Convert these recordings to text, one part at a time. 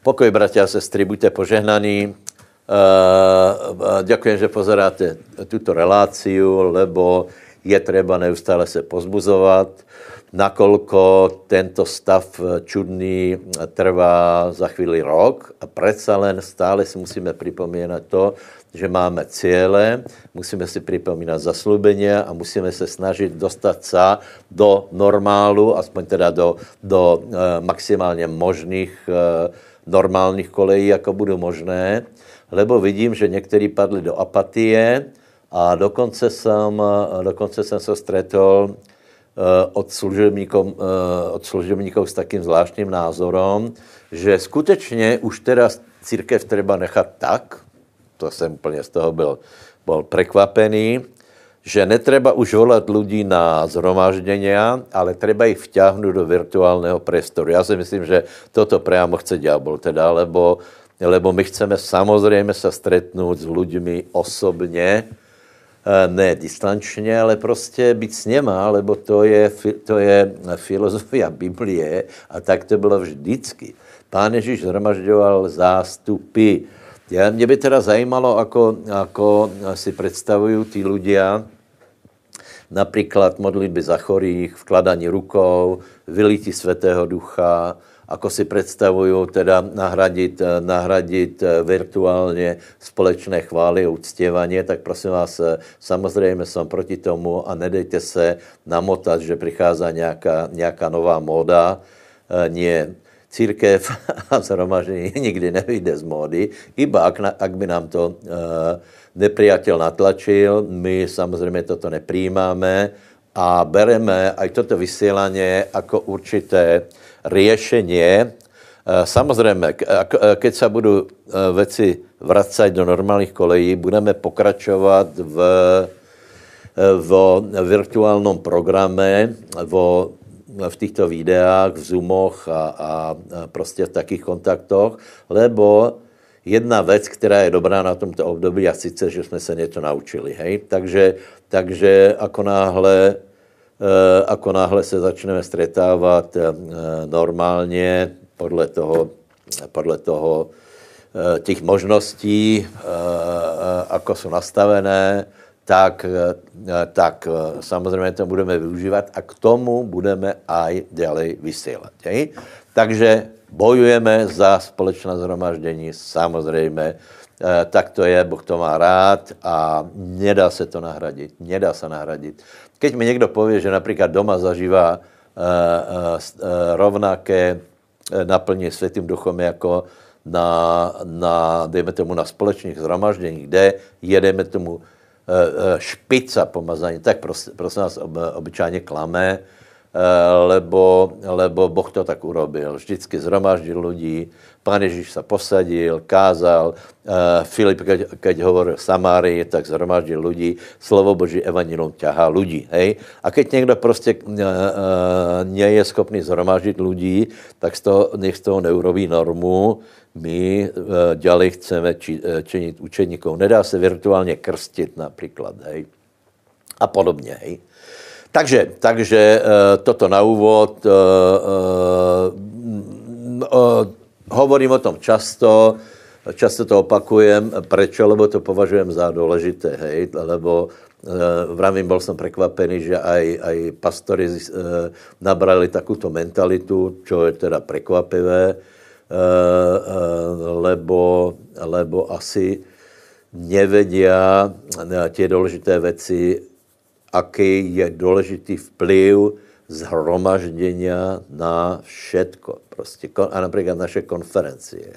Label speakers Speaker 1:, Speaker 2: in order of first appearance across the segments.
Speaker 1: Pokoj, bratia a sestry, buďte požehnaní. Ďakujem, že pozeráte tuto reláciu, lebo je treba neustále se pozbuzovat nakolko tento stav čudný trvá za chvíli rok a predsa len stále si musíme připomínat to, že máme cíle, musíme si připomínat zaslubenia a musíme se snažit dostat se do normálu, aspoň teda do, do e, maximálně možných e, normálních kolejí, jako budou možné, lebo vidím, že někteří padli do apatie a dokonce jsem, dokonce jsem se stretol Eh, od eh, od služebníkov s takým zvláštním názorom, že skutečně už teda církev treba nechat tak, to jsem úplně z toho byl, byl prekvapený, že netreba už volat lidí na zhromaždění, ale treba jich vťahnout do virtuálního prostoru. Já si myslím, že toto priamo chce ďábel teda, lebo, lebo my chceme samozřejmě se stretnout s lidmi osobně, Eh, ne distančně, ale prostě být s něma, lebo to je, to je filozofia Biblie a tak to bylo vždycky. Pán Ježíš zhromažďoval zástupy. Já, mě by teda zajímalo, ako, ako si představují ty ľudia, například modlitby za chorých, vkladání rukou, vylítí svatého ducha, ako si představují teda nahradit, eh, nahradit eh, virtuálně společné chvály a uctěvání, tak prosím vás, eh, samozřejmě jsem proti tomu a nedejte se namotat, že přichází nějaká, nějaká nová móda. Nie, církev a zhromaždění nikdy nevyjde z módy, iba ak, ak by nám to nepriateľ natlačil, my samozřejmě toto nepřijímáme a bereme aj toto vysílání jako určité riešenie. Eh, samozřejmě, eh, keď se budu eh, věci vracet do normálních kolejí, budeme pokračovat v, v virtuálnom programe, vo, v těchto videách, v Zoomoch a, a prostě v takých kontaktoch, lebo jedna věc, která je dobrá na tomto období, a sice, že jsme se něco naučili, hej? Takže, takže ako náhle Eh, ako náhle se začneme stretávat eh, normálně podle toho, podle toho eh, těch možností, ako jsou nastavené, tak, tak samozřejmě to budeme využívat a k tomu budeme aj dělej vysílat. Hej? Takže bojujeme za společné zhromaždění, samozřejmě, tak to je, Boh to má rád a nedá se to nahradit, nedá se nahradit. Keď mi někdo pově, že například doma zažívá rovnaké naplnění světým duchom jako na, na, dejme tomu, na společných zhromažděních, kde jedeme tomu špica pomazání, tak prosím, prosím vás, obyčajně klame, lebo, lebo Boh to tak urobil. Vždycky zhromaždil lidí, Pán Ježíš se posadil, kázal, uh, Filip, keď, keď hovoril Samárii, tak zhromaždil lidí, slovo Boží evangelum ťahá lidí, hej? A keď někdo prostě uh, nie je schopný zhromaždit lidí, tak z toho, nech z toho neurobí normu, my ďalej chceme či, činit učeníkov. Nedá se virtuálně krstit například, hej? A podobně, hej? Takže, takže uh, toto na úvod. Uh, uh, hovorím o tom často, často to opakujem. Prečo? Lebo to považujem za důležité, hej? Lebo vravím, byl jsem překvapený, že aj, aj pastory nabrali takovou mentalitu, čo je teda překvapivé, lebo, lebo asi nevedia tie důležité věci, aký je důležitý vplyv zhromažděnia na všetko. Prostě, a například naše konferencie.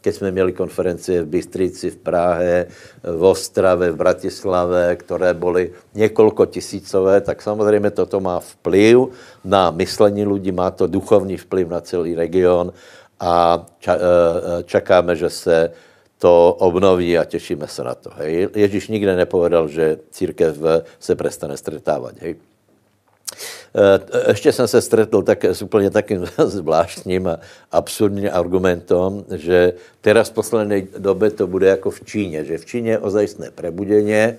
Speaker 1: Keď jsme měli konferencie v Bystrici, v Prahe, v Ostrave, v Bratislave, které byly několiko tisícové, tak samozřejmě toto má vplyv na myslení lidí, má to duchovní vplyv na celý region a e, e, čekáme, že se to obnoví a těšíme se na to. Hej. Ježíš nikde nepovedal, že církev se prestane stretávat. Hej. Eh, ještě jsem se stretl tak, s úplně takým zvláštním a absurdním argumentem, že teraz v poslední době to bude jako v Číně, že v Číně ozajistné prebudeně,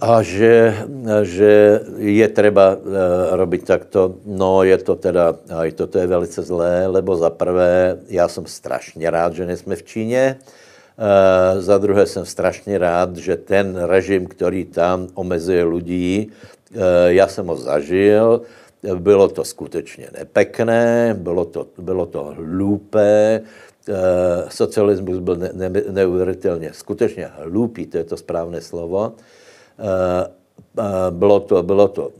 Speaker 1: a že, že je treba robiť takto. No je to teda, aj toto je velice zlé, lebo za prvé, já jsem strašně rád, že nejsme v Číně. Za druhé jsem strašně rád, že ten režim, který tam omezuje lidí, já jsem ho zažil, bylo to skutečně nepekné, bylo to, bylo to hlúpé, socialismus byl ne, ne, neuvěřitelně, skutečně hlúpý, to je to správné slovo. Bylo to, bylo to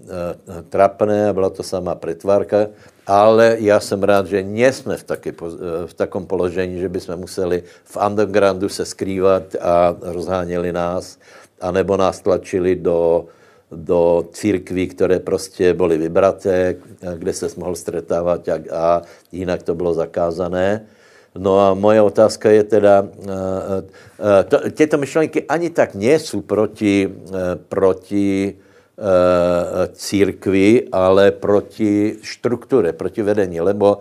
Speaker 1: trapné, byla to sama pretvárka, ale já jsem rád, že nejsme v, taky, v takom položení, že bychom museli v undergroundu se skrývat a rozháněli nás, anebo nás tlačili do, do církví, které prostě byly vybraté, kde se mohl stretávat a, a jinak to bylo zakázané. No a moje otázka je teda, to, těto myšlenky ani tak nejsou proti, proti církvi, ale proti štruktúre, proti vedení. Lebo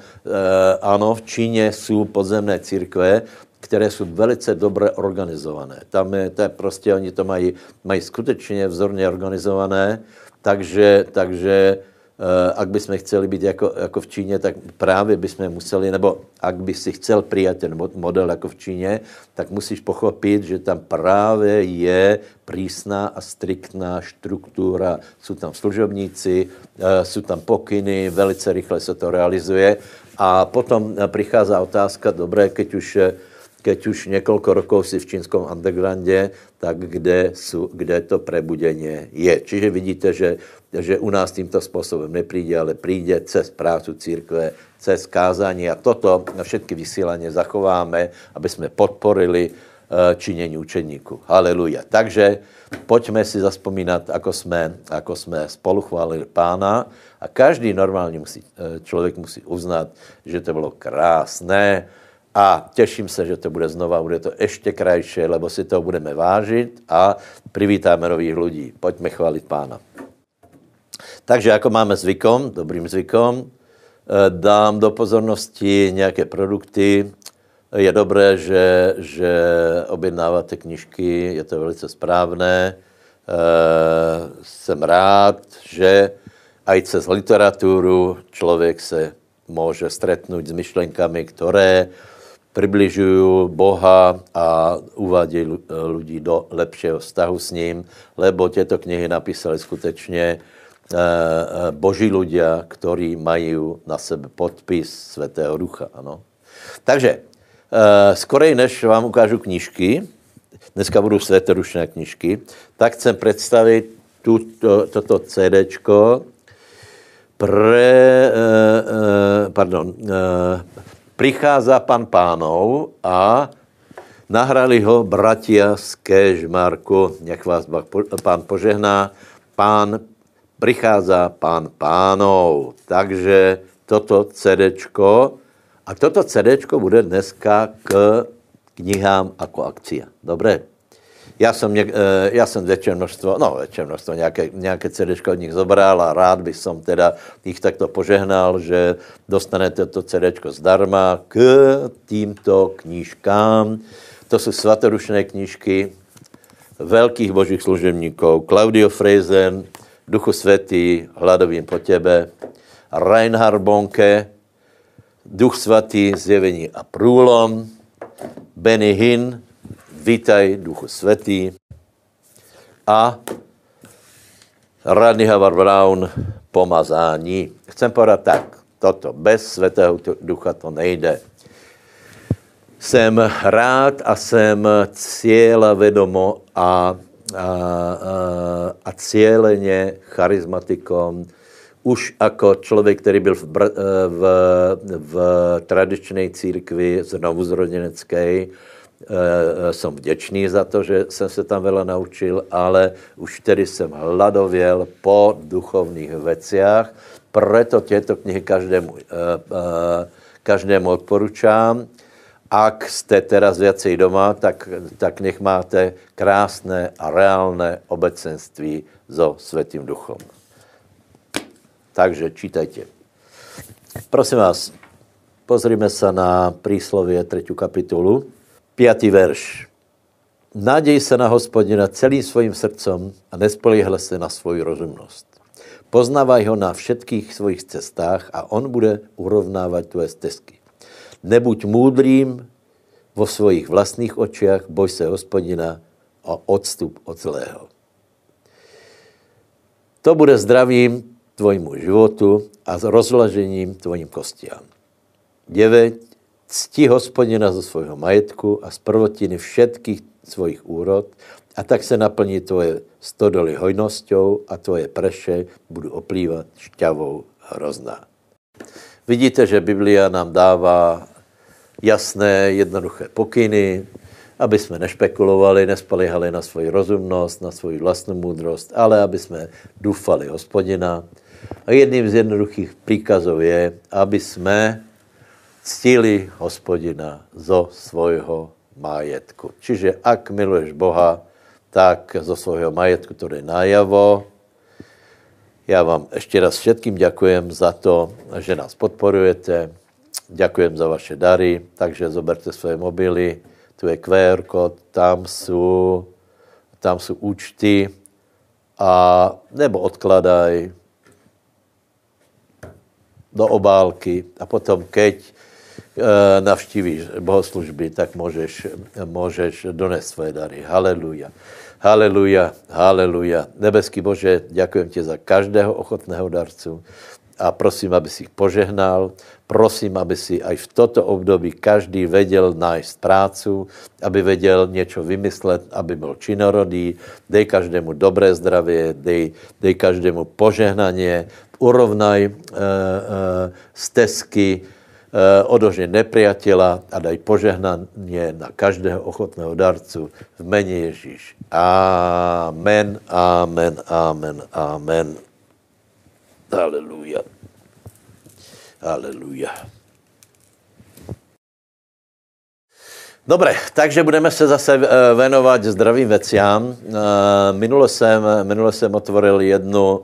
Speaker 1: ano, v Číně jsou podzemné církve, které jsou velice dobře organizované. Tam je, to je prostě, oni to mají, mají skutečně vzorně organizované, takže, takže Eh, ak by jsme chceli být jako, jako v Číně, tak právě bychom museli, nebo ak by si chcel přijat ten model jako v Číně, tak musíš pochopit, že tam právě je prísná a striktná štruktúra. Jsou tam služobníci, eh, jsou tam pokyny, velice rychle se to realizuje. A potom přichází otázka, dobré, keď už keď už několik rokov si v čínskom undergroundě, tak kde, sú, kde to prebudenie je. Čiže vidíte, že, že u nás tímto způsobem nepríde, ale príde cez prácu církve, cez kázání a toto na všetky vysílání zachováme, aby jsme podporili eh, činění učeníků. Haleluja. Takže pojďme si zaspomínat, ako jsme, ako jsme spolu chválili pána a každý normálně musí, eh, člověk musí uznat, že to bylo krásné, a těším se, že to bude znova, bude to ještě krajší, lebo si to budeme vážit a privítáme nových lidí. Pojďme chválit pána. Takže jako máme zvykom, dobrým zvykom, eh, dám do pozornosti nějaké produkty. Je dobré, že, že objednáváte knižky, je to velice správné. Eh, jsem rád, že aj cez literaturu člověk se může stretnout s myšlenkami, které približují Boha a uvádějí lidi do lepšího vztahu s ním, lebo těto knihy napísali skutečně eh, eh, boží ľudia, ktorí mají na sebe podpis Svatého Ducha. Ano. Takže eh, skorej, než vám ukážu knížky, dneska budou světorušné knížky, tak chcem představit tuto, toto CDčko pre, pardon, prichází pan pánov a nahrali ho bratia z Kežmarku, nech vás pán požehná, pán prichází pán pánov. Takže toto CDčko, a toto CDčko bude dneska k knihám jako akcia. Dobré? Já jsem, něk, eh, já jsem větší množstvo, no větší množstvo, nějaké, nějaké CD od nich zobral a rád bych som teda jich takto požehnal, že dostanete to CD zdarma k týmto knížkám. To jsou svatorušné knížky velkých božích služebníků. Claudio Freisen, Duchu Svatý, hladovím po tebe. Reinhard Bonke, Duch Svatý, zjevení a průlom. Benny Hinn, Vítaj, Duchu Svatý. A Radný Havar Brown, pomazání. Chcem povedat tak, toto, bez Svatého Ducha to nejde. Jsem rád a jsem cíle vedomo a, a, a, a cíleně charizmatikom, už jako člověk, který byl v, v, v tradičné církvi znovu zrodenecké, Eh, jsem vděčný za to, že jsem se tam veľa naučil, ale už tedy jsem hladověl po duchovních veciach, proto těto knihy každému, eh, eh, každému odporučám. Ak jste teraz viacej doma, tak, tak nech máte krásné a reálné obecenství so Svetým duchom. Takže čítajte. Prosím vás, pozrime se na príslovie 3. kapitolu. Pětý verš. Naděj se na hospodina celým svým srdcem a nespolíhle se na svoji rozumnost. Poznávaj ho na všetkých svých cestách a on bude urovnávat tvoje stezky. Nebuď můdrým vo svojich vlastních očiach, boj se hospodina a odstup od zlého. To bude zdravím tvojmu životu a rozložením tvojim kostiám. 9. Cti hospodina zo svojho majetku a z prvotiny všetkých svojich úrod a tak se naplní tvoje stodoly hojnosťou a tvoje preše budou oplývat šťavou hrozná. Vidíte, že Biblia nám dává jasné, jednoduché pokyny, aby jsme nešpekulovali, nespalihali na svoji rozumnost, na svoji vlastní moudrost, ale aby jsme dufali hospodina. A jedním z jednoduchých příkazů je, aby jsme ctili hospodina zo svojho majetku. Čiže ak miluješ Boha, tak zo svojho majetku, to je najavo. Já vám ještě raz všetkým děkujem za to, že nás podporujete. Děkujem za vaše dary, takže zoberte své mobily, tu je QR kód, tam jsou, tam jsou účty a nebo odkladaj do obálky a potom, keď navštívíš bohoslužby, tak můžeš, můžeš donést svoje dary. Haleluja. Haleluja, haleluja. Nebeský Bože, děkujem ti za každého ochotného darcu a prosím, aby si požehnal. Prosím, aby si aj v toto období každý vedel nájsť prácu, aby vedel něco vymyslet, aby byl činorodý. Dej každému dobré zdravie, dej, dej každému požehnanie, urovnaj e, e, stezky, Eh, odožně nepriatela a daj požehnanie na každého ochotného darcu v mene Ježíš. Amen, amen, amen, amen. Aleluja. Aleluja. Dobre, takže budeme se zase eh, venovat zdravým veciám. Eh, minule jsem, minule jsem otvoril jednu,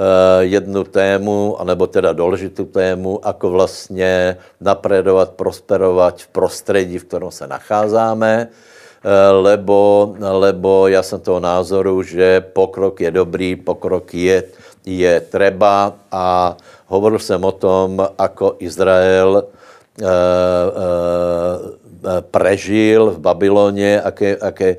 Speaker 1: Eh, jednu tému, anebo teda důležitou tému, ako vlastně napredovat, prosperovat v prostředí, v kterém se nacházáme, eh, lebo, lebo já jsem toho názoru, že pokrok je dobrý, pokrok je, je treba a hovoril jsem o tom, ako Izrael eh, prežil v Babyloně, aké, aké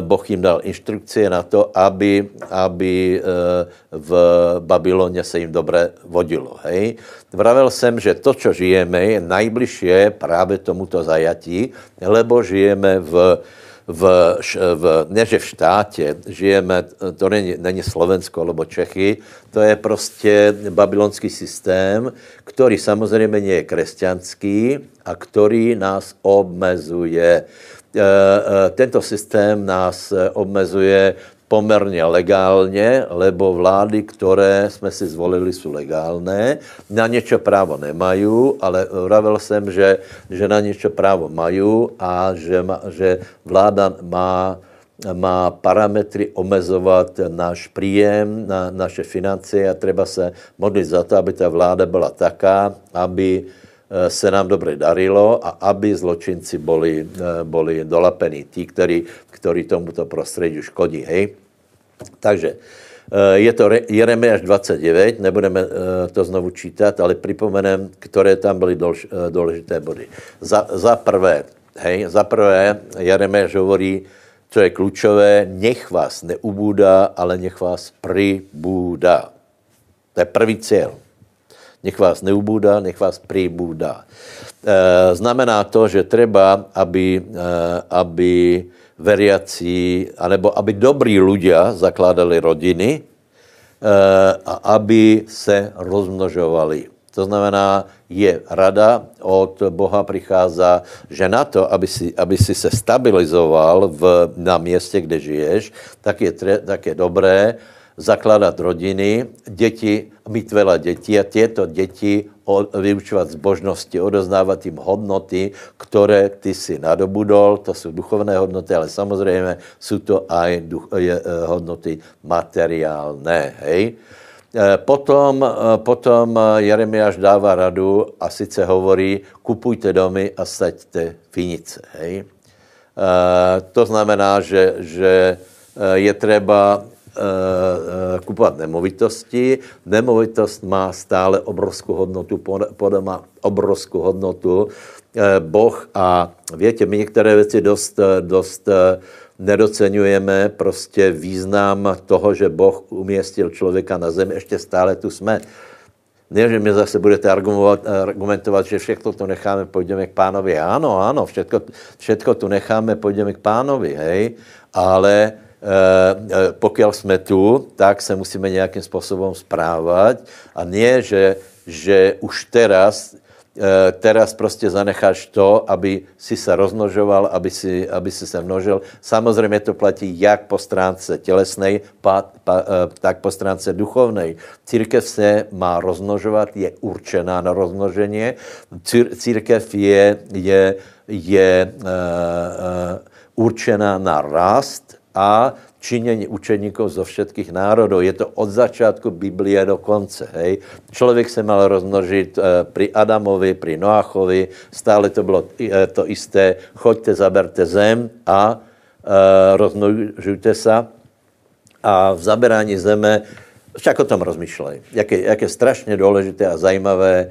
Speaker 1: boh jim dal instrukcie na to, aby, aby eh, v Babyloně se jim dobře vodilo. Hej? Vravel jsem, že to, co žijeme, je najbližší právě tomuto zajatí, lebo žijeme v, v, v, neže v štátě, žijeme, to není, není Slovensko alebo Čechy, to je prostě babylonský systém, který samozřejmě je křesťanský a který nás obmezuje. Eh, eh, tento systém nás eh, obmezuje poměrně legálně, lebo vlády, které jsme si zvolili, jsou legálné. Na něco právo nemají, ale vravil jsem, že, že na něco právo mají a že, že vláda má, má parametry omezovat náš příjem, na, naše financie a třeba se modlit za to, aby ta vláda byla taká, aby se nám dobře darilo a aby zločinci boli, eh, boli dolapení, tí, ktorí, ktorí tomuto prostředí škodí. Hej? Takže eh, je to Jeremiáš 29, nebudeme to znovu čítat, ale připomenem, které tam byly důležité body. Za, za prvé, hej, za prvé Jeremiáš hovorí, co je klíčové, nech vás neubůdá, ale nech vás přibůdá. To je první cíl. Nech vás neubúda, nech vás přibúdá. E, znamená to, že treba, aby, e, aby veriaci, anebo aby dobrí ľudia zakládali rodiny e, a aby se rozmnožovali. To znamená, je rada od Boha přichází, že na to, aby si, aby si se stabilizoval v, na městě, kde žiješ, tak je, tak je dobré, zakládat rodiny, děti, mít veľa dětí a těto děti vyučovat zbožnosti, odoznávat jim hodnoty, které ty si nadobudol, to jsou duchovné hodnoty, ale samozřejmě jsou to i duch, je, eh, hodnoty materiálné. Hej? Eh, potom, eh, potom Jeremiáš dává radu a sice hovorí, kupujte domy a saďte finice. Hej? To znamená, že, že je třeba kupovat nemovitosti. Nemovitost má stále obrovskou hodnotu, podle má obrovskou hodnotu. Boh a větě, my některé věci dost, dost nedocenujeme prostě význam toho, že Boh umístil člověka na zemi, ještě stále tu jsme. Ne, že mi zase budete argumentovat, argumentovat, že všechno to necháme, půjdeme k pánovi. Ano, ano, všetko, všetko tu necháme, půjdeme k pánovi, hej, ale e, pokud jsme tu, tak se musíme nějakým způsobem správat a ne, že, že už teraz Eh, teraz prostě zanecháš to, aby si se rozmnožoval, aby si, aby si se množil. Samozřejmě to platí jak po stránce tělesnej, pa, pa, eh, tak po stránce duchovnej. Církev se má rozmnožovat, je určená na rozmnožení. Církev je, je, je uh, uh, určená na rast a činění učeníků zo všetkých národů. Je to od začátku Biblie do konce. Hej. Člověk se mal rozmnožit e, pri Adamovi, pri Noachovi, stále to bylo e, to isté. Choďte, zaberte zem a e, rozmnožujte se. A v zaberání zeme, však o tom rozmýšlej. Jak je, jak je strašně důležité a zajímavé, e,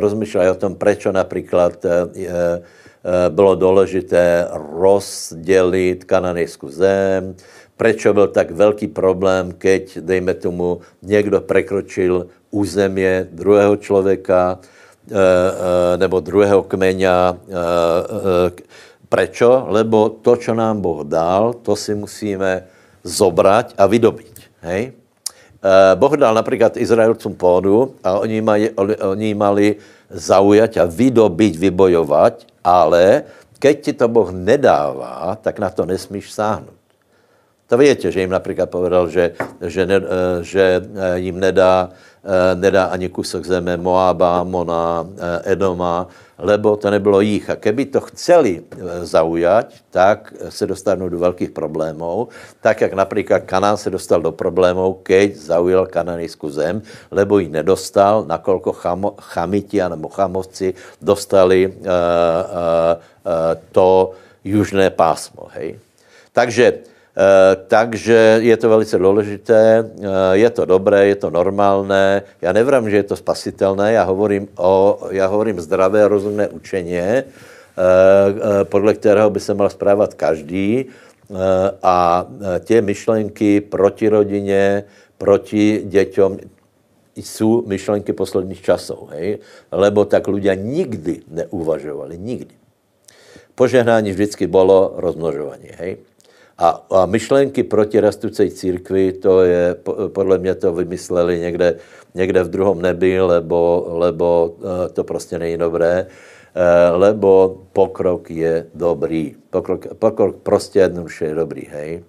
Speaker 1: rozmýšlej o tom, proč například e, bylo důležité rozdělit kananejskou zem, proč byl tak velký problém, keď, dejme tomu, někdo prekročil územě druhého člověka eh, eh, nebo druhého kmeňa. Prečo? Lebo to, co nám Boh dal, to si musíme zobrať a vydobít. Hej? Boh dal například Izraelcům půdu a oni, mali, oni mali zaujať a vydobiť, vybojovat ale keď ti to Boh nedává, tak na to nesmíš sáhnout. To víte, že jim například povedal, že, že, ne, eh, že eh, jim nedá, nedá ani kusok zeme Moaba, Mona, Edoma, lebo to nebylo jich. A keby to chceli zaujať, tak se dostanou do velkých problémů, tak jak například Kanán se dostal do problémů, keď zaujal kananejskou zem, lebo ji nedostal, nakolko chamo, chamiti nebo chamovci dostali uh, uh, uh, to južné pásmo. Hej. Takže Eh, takže je to velice důležité, eh, je to dobré, je to normálné. Já nevím, že je to spasitelné, já hovorím, o, já hovorím zdravé, rozumné učení, eh, podle kterého by se mal správat každý. A tě myšlenky proti rodině, proti děťom, jsou myšlenky posledních časů, hej? lebo tak ľudia nikdy neuvažovali, nikdy. Požehnání vždycky bylo rozmnožování, hej? A, a myšlenky proti rastoucí církvi, to je, podle mě to vymysleli někde, někde v druhom nebi, lebo, lebo eh, to prostě není dobré, eh, lebo pokrok je dobrý. Pokrok, pokrok prostě jednoduše je dobrý, hej.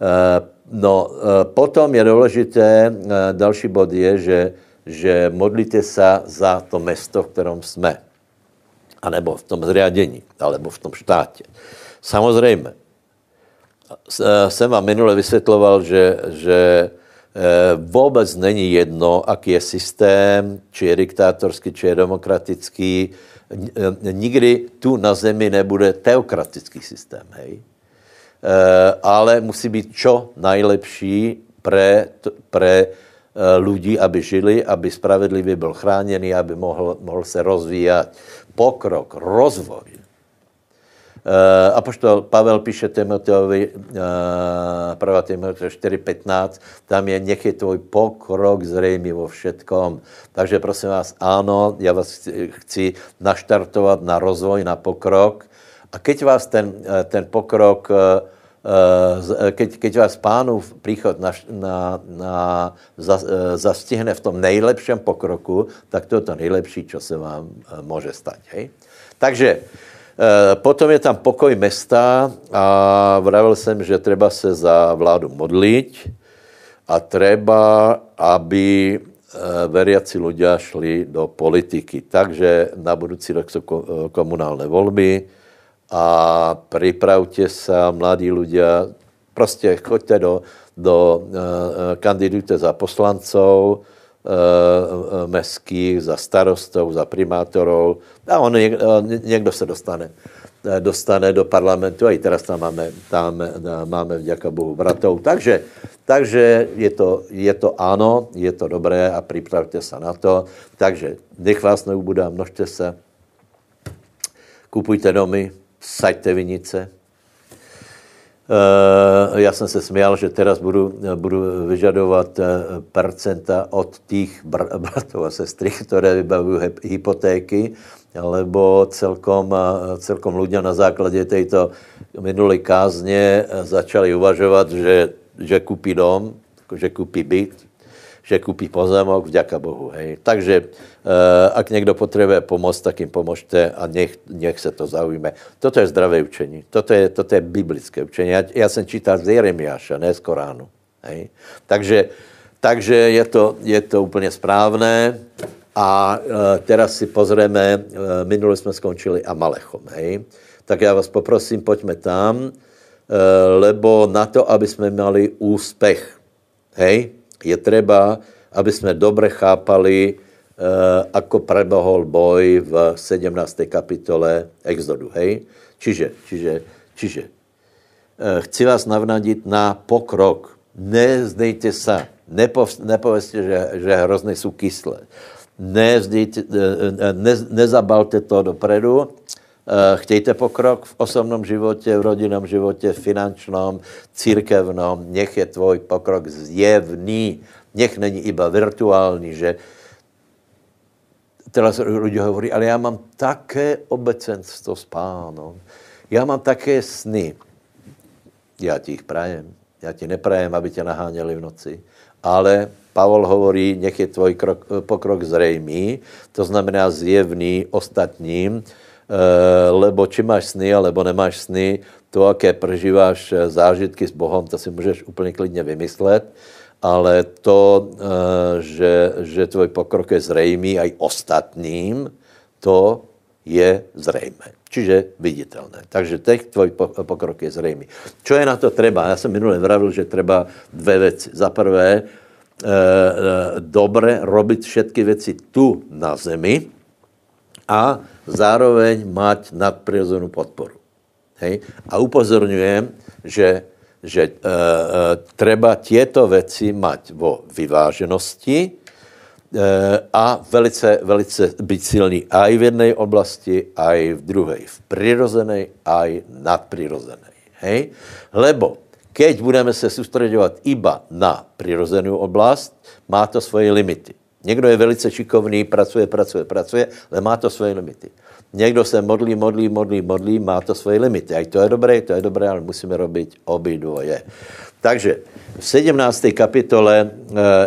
Speaker 1: Eh, no, potom je důležité, další bod je, že, že modlíte se za to město, v kterém jsme. A nebo v tom zriadení, alebo v tom štátě. Samozřejmě, jsem vám minule vysvětloval, že, že eh, vůbec není jedno, aký je systém, či je diktátorský, či je demokratický. Eh, nikdy tu na zemi nebude teokratický systém, hej? ale musí být čo najlepší pre, pre lidi, aby žili, aby spravedlivě byl chráněný, aby mohl, mohl se rozvíjet. Pokrok, rozvoj Apoštol Pavel píše Timoteovi, uh, 1. Timoteovi 4.15, tam je nech je tvoj pokrok zřejmý vo všetkom. Takže prosím vás, ano, já vás chci, naštartovat na rozvoj, na pokrok. A keď vás ten, eh, ten pokrok, keď, keď vás pánův příchod na, na, na, zastihne v tom nejlepším pokroku, tak to je to nejlepší, co se vám může stát. Hej? Takže Eh, potom je tam pokoj mesta a vravil jsem, že treba se za vládu modlit a treba, aby eh, veriaci ľudia šli do politiky. Takže na budoucí rok jsou eh, komunální volby a připravte se, mladí ľudia, prostě choďte do, do kandidujte za poslancov, mestských, za starostov, za primátorov a on, někdo se dostane. dostane do parlamentu, a i teraz tam máme, tam máme vďaka Bohu bratov. Takže, takže je, to, je to ano, je to dobré a připravte se na to. Takže nech vás neubudá, množte se, kupujte domy, saďte vinice, já jsem se směl, že teraz budu, budu vyžadovat uh, percenta od těch br- bratov a sestry, které vybavují hypotéky, lebo celkom, uh, celkom ľudia na základě této minulé kázně začali uvažovat, že, že kupí dom, že kupí byt, že kupí pozemok, vďaka Bohu. Hej. Takže uh, ak někdo potřebuje pomoc, tak jim pomožte a nech, nech se to zaujme. Toto je zdravé učení. Toto je, toto je biblické učení. Já, já jsem čítal z Jeremiáša, ne z Koránu. Hej. Takže, takže je, to, je to úplně správné. A uh, teraz si pozrieme, uh, minule jsme skončili Amalechom. Hej. Tak já vás poprosím, pojďme tam, uh, lebo na to, aby jsme měli úspěch, hej, je třeba, aby jsme dobře chápali, uh, ako prebohol boj v 17. kapitole Exodu. Hej? Čiže, čiže, čiže uh, chci vás navnadit na pokrok. Nezdejte se. Nepo, nepovedzte, že, že hrozné jsou kyslé. Nezdejte, uh, ne, nezabalte to dopredu. Chtějte pokrok v osobnom životě, v rodinném životě, finančnom, církevnom. Nech je tvoj pokrok zjevný. Nech není iba virtuální, že teraz lidé hovorí, ale já mám také obecenstvo s pánom. Já mám také sny. Já ti jich prajem. Já ti neprajem, aby tě naháněli v noci. Ale Pavol hovorí, nech je tvoj krok, pokrok zřejmý, to znamená zjevný ostatním, Eh, lebo či máš sny, alebo nemáš sny, to, aké prožíváš eh, zážitky s Bohem, to si můžeš úplně klidně vymyslet, ale to, eh, že, že tvoj pokrok je zřejmý aj ostatním, to je zřejmé. Čiže viditelné. Takže teď tvoj pokrok je zřejmý. Čo je na to treba? Já jsem minule vravil, že treba dvě věci. Za prvé, dobre robiť všetky věci tu na zemi a zároveň mať nadprirodzenú podporu. Hej? A upozorňujem, že, že e, e, treba tieto veci mať vo vyváženosti e, a velice, velice byť silný aj v jednej oblasti, aj v druhej. V prirozenej, aj nadprirozenej. Hej? Lebo keď budeme se soustředovat iba na přirozenou oblast, má to svoje limity. Někdo je velice šikovný, pracuje, pracuje, pracuje, ale má to svoje limity. Někdo se modlí, modlí, modlí, modlí, má to svoje limity. A to je dobré, to je dobré, ale musíme robit obidvoje. Takže v 17. kapitole e,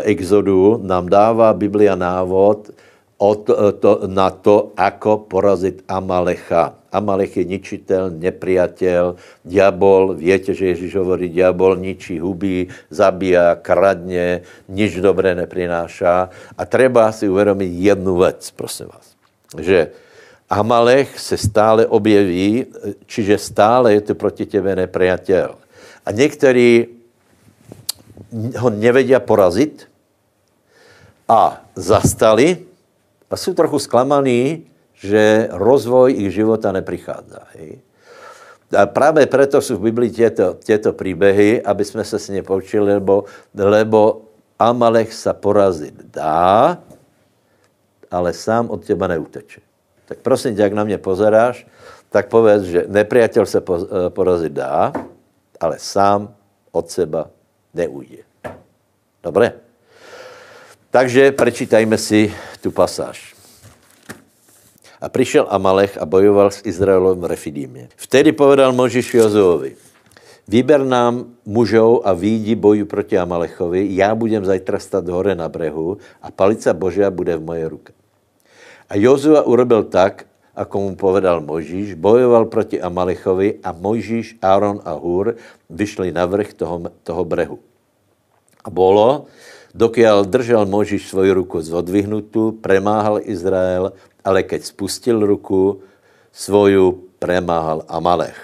Speaker 1: Exodu nám dává Biblia návod o eh, to, na to, ako porazit Amalecha. Amalech je ničitel, nepriatel, diabol, viete, že Ježíš hovorí, diabol ničí, hubí, zabíja, kradne, nič dobré neprináša. A treba si uvědomit jednu věc, prosím vás, že Amalech se stále objeví, čiže stále je to proti tebe nepriatel. A někteří ho nevedia porazit a zastali a jsou trochu zklamaní, že rozvoj ich života neprichádza. Hej. A právě proto jsou v Biblii těto, těto příběhy, aby jsme se s ně poučili, lebo, lebo Amalech se porazit dá, ale sám od těba neuteče. Tak prosím tě, jak na mě pozeráš, tak povedz, že nepriateľ se eh, porazit dá, ale sám od seba neujde. Dobré? Takže prečítajme si tu pasáž. A přišel Amalech a bojoval s Izraelem v Refidímě. Vtedy povedal Možíš Jozuovi, Vyber nám mužov a výjdi boju proti Amalechovi, já budem zajtra stát hore na brehu a palica Božia bude v mojej ruke. A Jozua urobil tak, ako mu povedal Možíš, bojoval proti Amalechovi a Možíš, Áron a Hur vyšli na vrch toho, toho brehu. A bolo, dokiaľ držel Možíš svoju ruku zodvihnutú, premáhal Izrael, ale keď spustil ruku svoju, premáhal Amalech.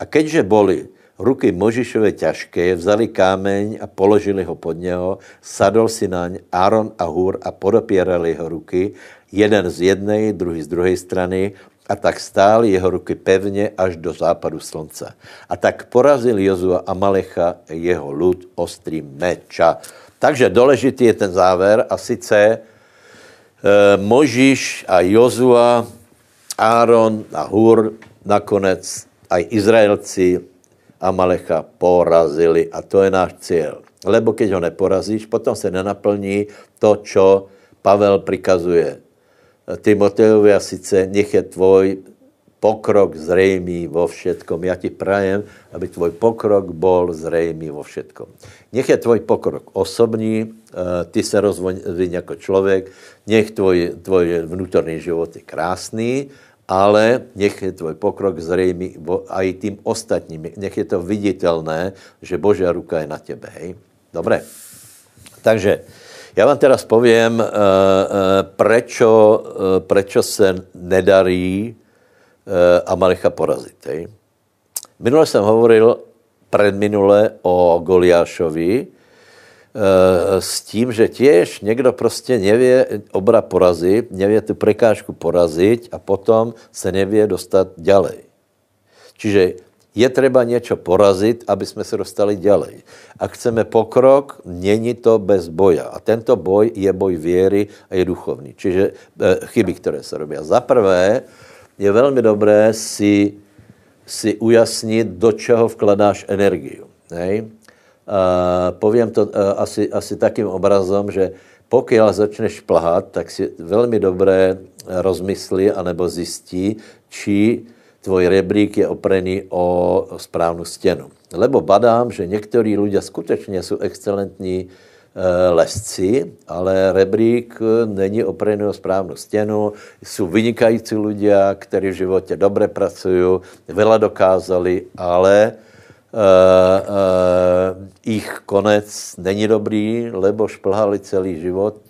Speaker 1: A keďže boli ruky Možišové ťažké, vzali kámeň a položili ho pod něho, sadol si naň Áron a Hur a podopírali jeho ruky jeden z jednej, druhý z druhé strany a tak stály jeho ruky pevně až do západu slunce. A tak porazil Jozua Amalecha jeho lud ostrým meča. Takže důležitý je ten záver a sice e, Možíš a Jozua, Áron a Hur nakonec aj Izraelci Amalecha porazili a to je náš cíl. Lebo keď ho neporazíš, potom se nenaplní to, čo Pavel prikazuje Timotejovi a sice nech je tvoj pokrok zřejmý vo všetkom. Já ti prajem, aby tvoj pokrok bol zřejmý vo všetkom. Nech je tvoj pokrok osobní, eh, ty se rozvíjí jako člověk, nech tvoj, tvoj vnútorný život je krásný, ale nech je tvoj pokrok zřejmý i tým ostatním. Nech je to viditelné, že Božia ruka je na tebe. Hej? Dobre. Takže já vám teraz povím, uh, uh, prečo, prečo se nedarí Amalecha porazit. Hej? Minule jsem hovoril predminule o Goliášovi, s tím, že těž někdo prostě nevě obra porazit, nevě tu prekážku porazit a potom se nevě dostat ďalej. Čiže je třeba něco porazit, aby jsme se dostali ďalej. A chceme pokrok, není to bez boja. A tento boj je boj věry a je duchovní. Čiže e, chyby, které se robí. Za prvé je velmi dobré si, si ujasnit, do čeho vkladáš energii. Hej? Uh, povím to uh, asi, asi takým obrazem, že pokud začneš plahat, tak si velmi dobré rozmyslí anebo zjistí, či tvoj rebrík je oprený o správnou stěnu. Lebo badám, že někteří lidé skutečně jsou excelentní lesci, ale rebrík není oprený o správnou stěnu. Jsou vynikající lidé, kteří v životě dobře pracují, veľa dokázali, ale Uh, uh, konec není dobrý, lebo šplhali celý život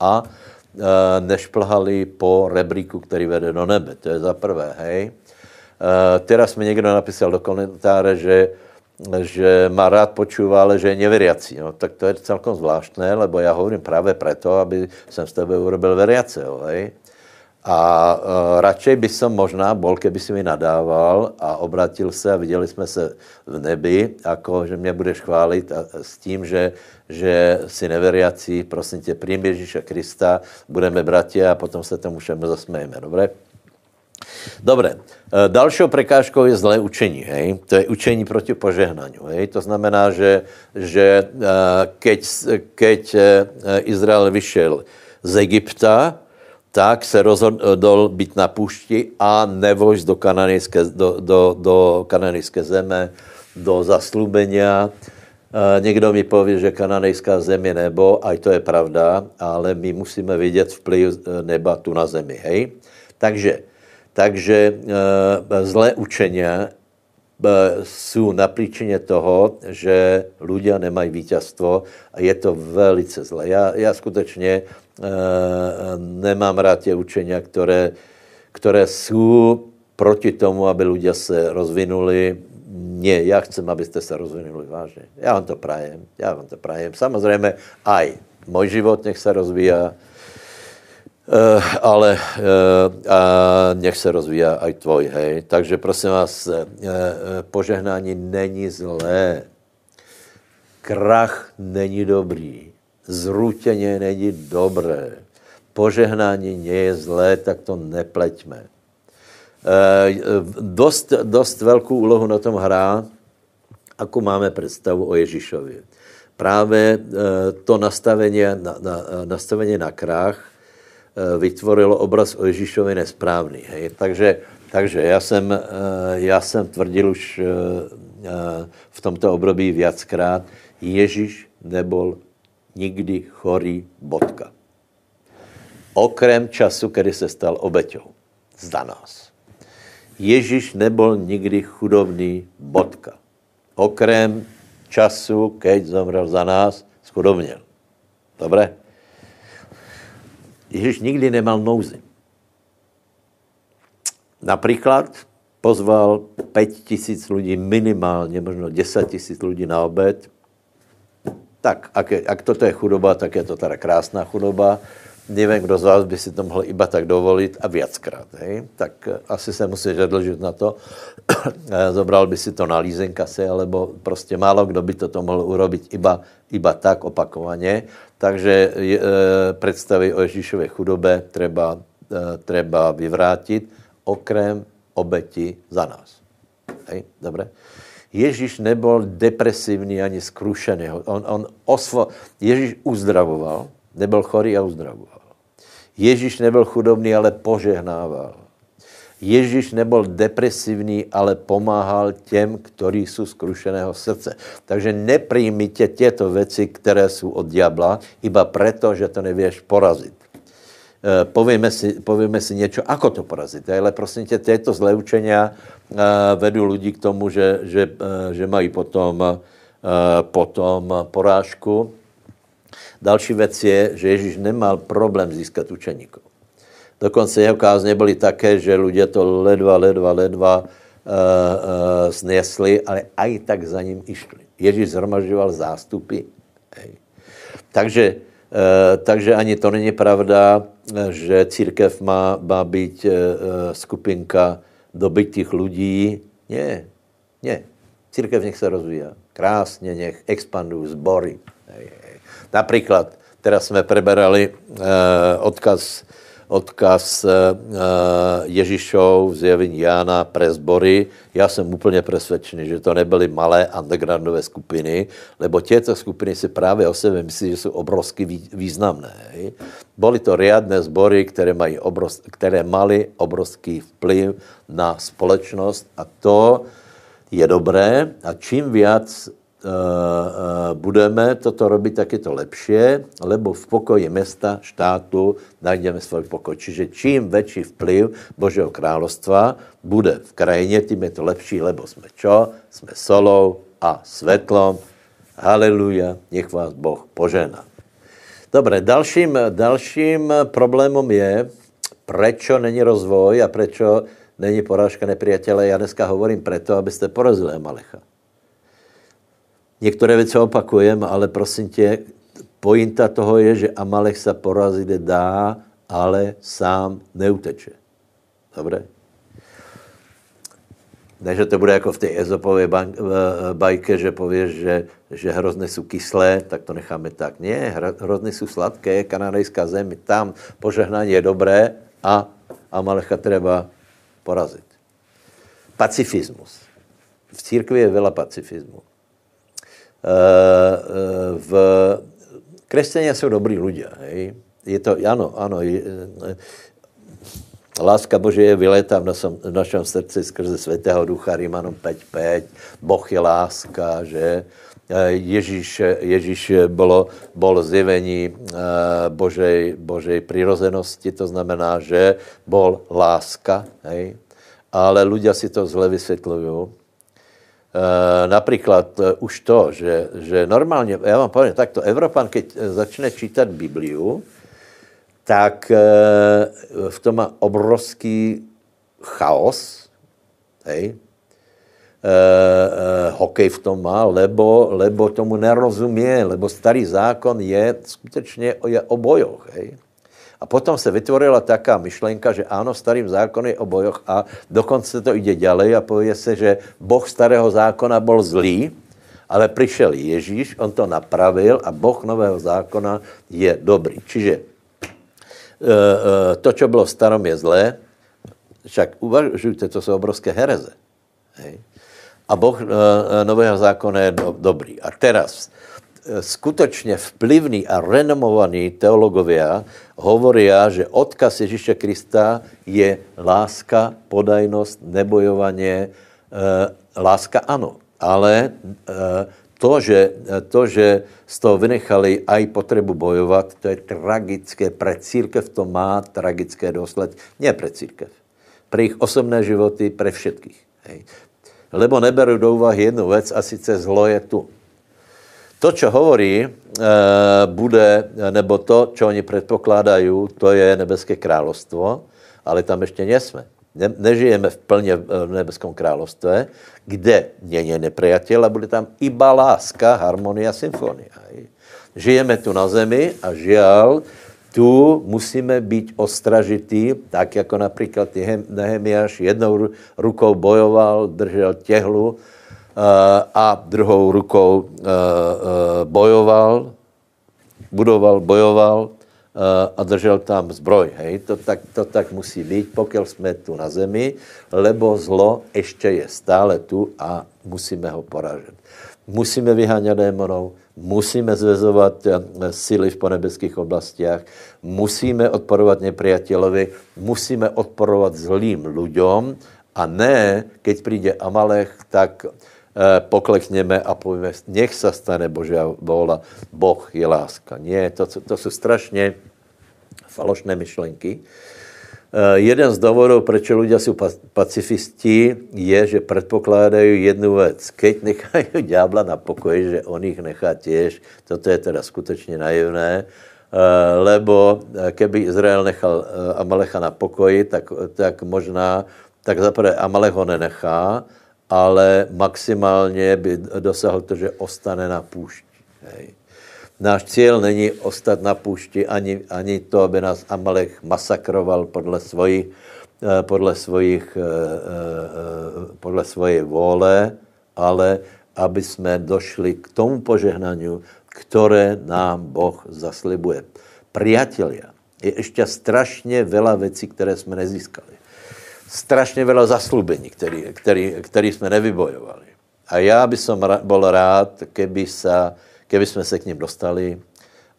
Speaker 1: a uh, nešplhali po rebríku, který vede do nebe. To je za prvé, hej. Uh, teraz mi někdo napísal do komentáře, že, že má rád počúva, ale že je neveriací. No, tak to je celkom zvláštné, lebo já hovorím právě proto, aby jsem z tebe urobil veriaceho. Hej? A uh, radšej by som možná bol, keby si mi nadával a obratil se a viděli jsme se v nebi, jako že mě budeš chválit a, s tím, že, že si neveriací, prosím tě, přijím Ježíša Krista, budeme bratia a potom se tomu všemu zasmějeme, dobré? Dobre, e, dalšou prekážkou je zlé učení, hej? To je učení proti požehnání, hej? To znamená, že, že e, keď, keď e, Izrael vyšel z Egypta, tak se rozhodl být na pušti a nevojsť do kananejské, do, do, do kananejské zeme, do zaslubenia. Někdo mi poví, že kananejská zem je nebo, a to je pravda, ale my musíme vidět vplyv neba tu na zemi, hej? Takže takže e, zlé učenia e, jsou na příčině toho, že ľudia nemají vítězstvo a je to velice zlé. Já, já skutečně e, nemám rád tě učenia, které, které jsou proti tomu, aby ľudia se rozvinuli. Ne, já chcem, abyste se rozvinuli vážně. Já vám to prajem, já vám to prajem. Samozřejmě aj můj život nech se rozvíja, ale uh, a nech se rozvíja aj tvoj, hej. Takže prosím vás, uh, požehnání není zlé. Krach není dobrý. Zrutěně není dobré. Požehnání nie je zlé, tak to nepleťme. Dost, dost velkou úlohu na tom hrá, ako máme představu o Ježíšovi. Právě to nastavení na, na, nastavení na krach Eh, vytvorilo obraz o Ježíšovi nesprávný. Hej? Takže, takže já, jsem, eh, já jsem tvrdil už eh, v tomto období viackrát, Ježíš nebol nikdy chorý bodka. Okrem času, kdy se stal obeťou za nás. Ježíš nebol nikdy chudobný bodka. Okrem času, keď zomrel za nás, schudobněl. Dobre? Ježíš nikdy nemal nouzy. Například pozval 5 tisíc lidí minimálně, možno 10 tisíc lidí na obed. Tak, ak, je, ak toto je chudoba, tak je to teda krásná chudoba. Nevím, kdo z vás by si to mohl iba tak dovolit a viackrát, hej? tak eh, asi se musíš zadlžit na to. Zobral by si to na leasing asi, alebo prostě málo kdo by to mohl urobit iba, iba tak opakovaně. Takže e, představy o Ježíšové chudobe treba, e, treba vyvrátit, okrem obeti za nás. Hej? Dobre? Ježíš nebyl depresivní ani skrušený. On, on osvo... Ježíš uzdravoval, nebyl chorý a uzdravoval. Ježíš nebyl chudobný, ale požehnával. Ježíš nebyl depresivní, ale pomáhal těm, kteří jsou skrušeného srdce. Takže nepríjmite těto věci, které jsou od diabla, iba proto, že to nevíš porazit. E, povíme si, povíme si něco, ako to porazit. Ale prosím tě, tyto zlé učenia e, vedou lidi k tomu, že, že, e, že mají potom, potom porážku. Další věc je, že Ježíš nemal problém získat učeníkov. Dokonce jeho kázně byly také, že lidé to ledva, ledva, ledva uh, uh, znesli, ale aj tak za ním išli. Ježíš zhromažďoval zástupy. Hej. Takže, uh, takže ani to není pravda, že církev má, má být uh, skupinka dobytých lidí. Ne, ne. Církev nech se rozvíja. Krásně, nech expandují zbory. Například, teraz jsme preberali uh, odkaz odkaz eh, Ježíšov, zjevení Jána pre zbory. Já jsem úplně přesvědčený, že to nebyly malé undergroundové skupiny, lebo těto skupiny si právě o sebe myslí, že jsou obrovsky významné. Byly to riadné zbory, které, mají obrov, které mali obrovský vplyv na společnost a to je dobré a čím víc Eh, eh, budeme toto robit, tak je to lepší, lebo v pokoji města, štátu najdeme svůj pokoj. Čiže čím větší vplyv Božího královstva bude v krajině, tím je to lepší, lebo jsme čo? Jsme solou a svetlom. Haleluja, nech vás Boh požená. Dobre, dalším, dalším problémem je, prečo není rozvoj a prečo není porážka nepriatele. Já dneska hovorím preto, abyste porazili Amalecha. Některé věci opakujem, ale prosím tě, pointa toho je, že Amalek se porazit dá, ale sám neuteče. Dobré? Ne, že to bude jako v té ezopové bajke, že pověš, že, že hrozny jsou kyslé, tak to necháme tak. Ne, hrozny jsou sladké, kanadejská zem, tam požehnání je dobré a Amalecha treba porazit. Pacifismus. V církvi je veľa pacifismu. Eh, eh, v křesťania jsou dobrý lidé. Je to, ano, ano, je, eh, Láska Bože je vyletá v našem, v našem srdci skrze Svatého Ducha, Rímanom 5.5, Boh je láska, že Ježíš, Ježíš bolo, bol zjevení Božej, Božej prirozenosti, to znamená, že bol láska, hej? ale ľudia si to zle vysvětlují Eh, například už to, že, že normálně, já vám povím takto, Evropan, keď eh, začne čítat Bibliu, tak v tom má obrovský chaos, hej, hokej v tom má, lebo, lebo tomu nerozumí, lebo starý zákon je skutečně je o bojoch. Hej. A potom se vytvorila taká myšlenka, že ano, starým zákon je o bojoch a dokonce to jde ďalej a pově se, že Boh starého zákona byl zlý, ale přišel Ježíš, on to napravil a Boh nového zákona je dobrý. Čiže e, e, to, co bylo v starom, je zlé, však uvažujte, to jsou obrovské hereze. Hej. A Boh e, nového zákona je do, dobrý. A teraz skutečně vplyvní a renomovaní teologovia hovoria, že odkaz Ježíše Krista je láska, podajnost, nebojovanie. E, láska ano, ale to, že, to, že z toho vynechali aj potřebu bojovat, to je tragické. Pre církev to má tragické důsledky. Ne pre církev. Pre jejich osobné životy, pre všetkých. Hej. Lebo neberu do úvahy jednu věc a sice zlo je tu. To, co hovorí, eh, bude, nebo to, co oni předpokládají, to je nebeské královstvo, ale tam ještě nejsme. Ne, nežijeme v plně v nebeském království, kde není nepriatel a bude tam iba láska, harmonia, symfonia. Žijeme tu na zemi a žial, tu musíme být ostražitý, tak jako například Nehemiáš jednou rukou bojoval, držel těhlu eh, a druhou rukou eh, eh, bojoval, budoval, bojoval a držel tam zbroj. Hej? To, tak, to tak musí být, pokud jsme tu na zemi, lebo zlo ještě je stále tu a musíme ho poražet. Musíme vyháňat démonov, musíme zvezovat eh, síly v ponebeských oblastiach, musíme odporovat nepriateľovi, musíme odporovat zlým ľuďom a ne, keď přijde Amalech, tak eh, poklekneme a povíme, nech se stane Božia vôľa, Boh je láska. Nie, to, to jsou strašně falošné myšlenky. Eh, jeden z důvodů, proč lidé jsou pacifisti, je, že předpokládají jednu věc. Keď nechají ďábla na pokoji, že on jich nechá těž, toto je teda skutečně naivné, eh, lebo eh, keby Izrael nechal Amalecha na pokoji, tak, tak možná, tak zaprvé Amalech ho nenechá, ale maximálně by dosáhl to, že ostane na půšti. Hej. Náš cíl není ostat na půšti, ani, ani to, aby nás Amalek masakroval podle svojich, eh, podle svojich, eh, eh, podle svojej vůle, ale aby jsme došli k tomu požehnaniu, které nám Boh zaslibuje. Priatelia, je ještě strašně veľa věcí, které jsme nezískali. Strašně veľa zaslubení, který, který, který jsme nevybojovali. A já by som rád, keby sa keby jsme se k ním dostali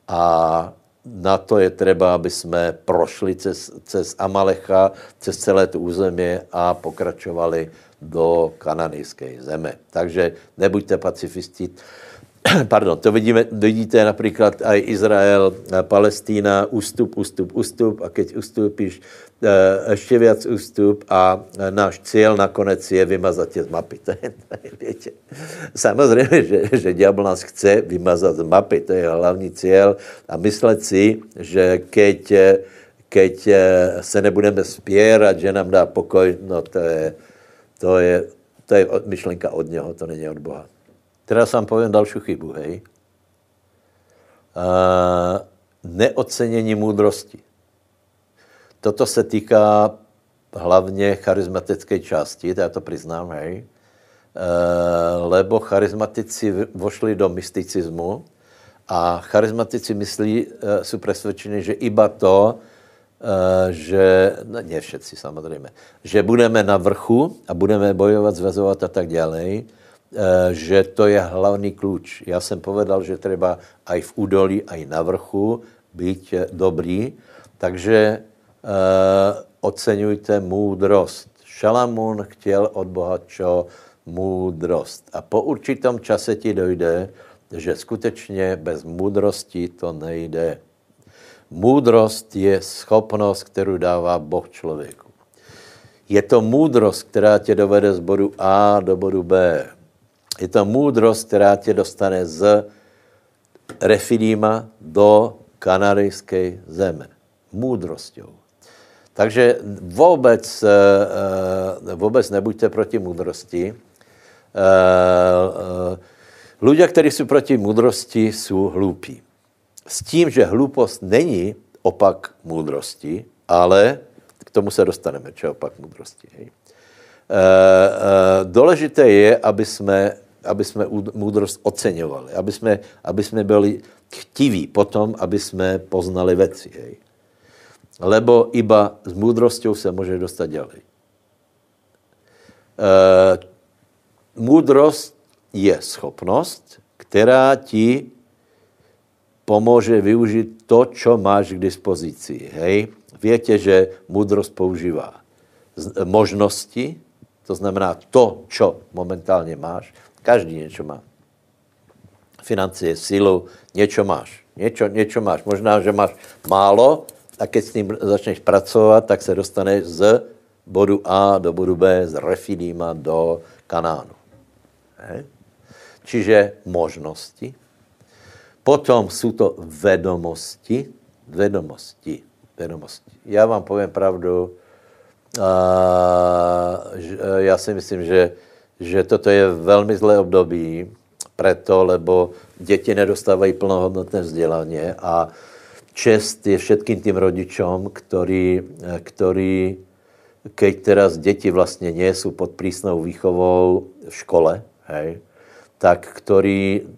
Speaker 1: a na to je třeba, aby jsme prošli cez, cez Amalecha, cez celé tu území a pokračovali do kananijské zeme. Takže nebuďte pacifisti. pardon, to vidíme, vidíte například i Izrael, Palestína, ústup, ústup, ústup a keď ustupíš, eh, ještě víc ústup a náš cíl nakonec je vymazat tě z mapy. To je, to je. Samozřejmě, že, že diabl nás chce vymazat z mapy, to je hlavní cíl a myslet si, že keď, keď eh, se nebudeme spěrat, že nám dá pokoj, no to je, to je, to je myšlenka od něho, to není od Boha. Teraz vám povím další chybu, hej. Uh, neocenění moudrosti. Toto se týká hlavně charizmatické části, to já to přiznám, hej. Uh, lebo charizmatici vošli do mysticismu a charizmatici myslí, uh, jsou přesvědčeni, že iba to, uh, že, no ne všetci samozřejmě, že budeme na vrchu a budeme bojovat, zvezovat a tak dále, že to je hlavní klíč. Já jsem povedal, že třeba aj v údolí, aj na vrchu být eh, dobrý, takže uh, oceňujte můdrost. Šalamún chtěl od Boha čo? Můdrost. A po určitom čase ti dojde, že skutečně bez můdrosti to nejde. Můdrost je schopnost, kterou dává Boh člověku. Je to můdrost, která tě dovede z bodu A do bodu B. Je to můdrost, která tě dostane z Refidíma do kanarijské zeme. Můdrostou. Takže vůbec, eh, eh, vůbec nebuďte proti moudrosti. Eh, kteří jsou proti moudrosti, jsou hloupí. S tím, že hloupost není opak moudrosti, ale k tomu se dostaneme, čo je opak moudrosti. Důležité je, aby jsme aby jsme moudrost oceňovali, aby jsme, aby jsme byli chtiví potom, aby jsme poznali věci. Hej. Lebo iba s moudrostou se může dostat ďalej. E, moudrost je schopnost, která ti pomůže využít to, co máš k dispozici. Hej? Víte, že moudrost používá možnosti, to znamená to, co momentálně máš, Každý něco má. Financie, sílu, něco máš. Něco, něco máš. Možná, že máš málo a keď s ním začneš pracovat, tak se dostaneš z bodu A do bodu B, z Refidíma do Kanánu. He? Čiže možnosti. Potom jsou to vedomosti. Vedomosti. Vedomosti. Já vám povím pravdu. A, já si myslím, že že toto je velmi zlé období, preto, lebo děti nedostávají plnohodnotné vzdělání a čest je všetkým tým rodičom, ktorí, ktorí keď teraz deti vlastně nie sú pod prísnou výchovou v škole, hej, tak ktorí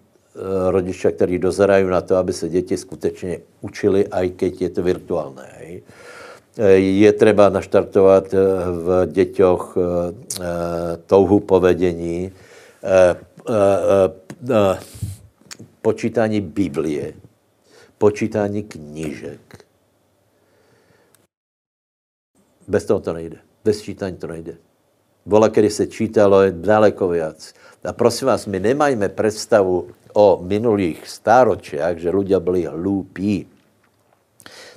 Speaker 1: rodičia, ktorí dozerajú na to, aby se děti skutečně učili, aj keď je to virtuálne. Hej. Je treba naštartovat v děťoch touhu povedení, počítání Biblie, počítání knížek. Bez toho to nejde. Bez čítání to nejde. Bola, kedy se čítalo, je daleko viac. A prosím vás, my nemajme představu o minulých stáročiach, že ľudia byli hlúpí.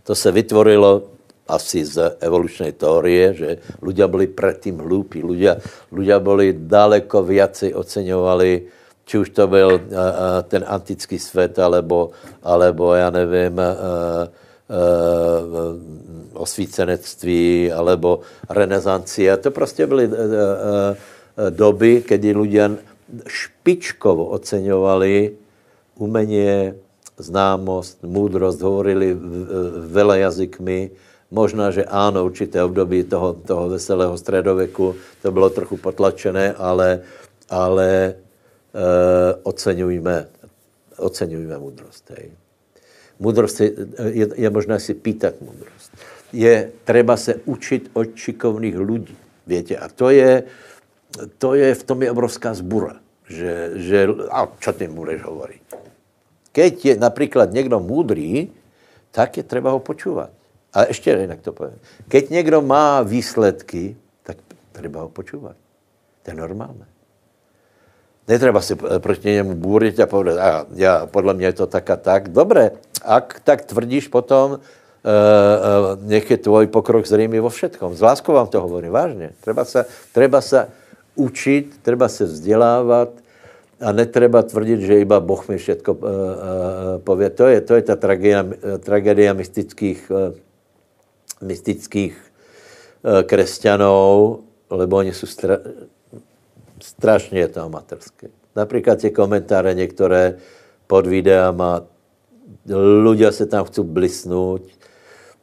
Speaker 1: To se vytvorilo asi z evolučnej teórie, že ľudia byli predtým hlúpí. Ľudia, ľudia byli daleko viacej oceňovali či už to byl uh, ten antický svět, alebo, alebo já nevím, uh, uh, osvícenectví, alebo renesancie. To prostě byly uh, uh, doby, kdy ľudia špičkovo oceňovali umenie, známost, múdrost, hovorili veľa jazykmi, Možná, že áno, určité období toho, toho veselého stredoveku to bylo trochu potlačené, ale, ale Eh, oceňujme, oceňujme moudrost. Hej. Moudrost je, je, je možné si pýtat moudrost. Je treba se učit od šikovných lidí. Větě, a to je, to je, v tom je obrovská zbura. Že, že a čo ty budeš hovoriť? Keď je například někdo můdrý, tak je třeba ho počúvat. A ještě jinak to povím. Keď někdo má výsledky, tak treba ho počúvat. To je normálné. Netreba si eh, proti němu bůřit a povedat, a já, podle mě je to tak a tak. Dobré, ak tak tvrdíš potom, uh, uh, nech je tvoj pokrok zřejmě vo všetkom. Z láskou vám to hovorím, vážně. Treba se, treba se učit, treba se vzdělávat a netreba tvrdit, že iba Boh mi všetko uh, uh, pově. To je, to je ta tragédia, tragédia mystických, uh, mystických uh, kresťanů, lebo oni jsou stra strašně je to amatérské. Například ty komentáře některé pod videama, ľudia se tam chcou blisnout,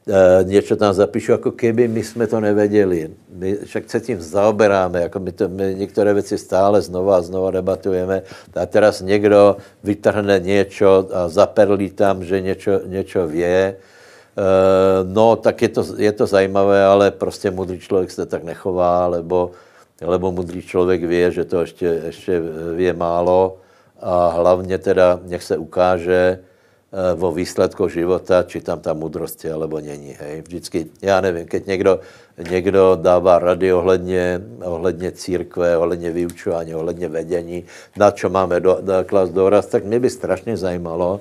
Speaker 1: e, něco tam zapíšu, jako keby my jsme to nevěděli. My však se tím zaoberáme, jako my, to, my některé věci stále znova a znova debatujeme. A teraz někdo vytrhne něco a zaperlí tam, že něco, něco vě. E, no, tak je to, je to zajímavé, ale prostě mudrý člověk se tak nechová, lebo lebo mudrý člověk ví, že to ještě, ještě ví málo a hlavně teda nech se ukáže eh, vo výsledku života, či tam ta mudrost je, alebo není. Hej. Vždycky, já nevím, keď někdo, někdo dává rady ohledně, ohledně církve, ohledně vyučování, ohledně vedení, na čo máme do, do, klas doraz, tak mě by strašně zajímalo,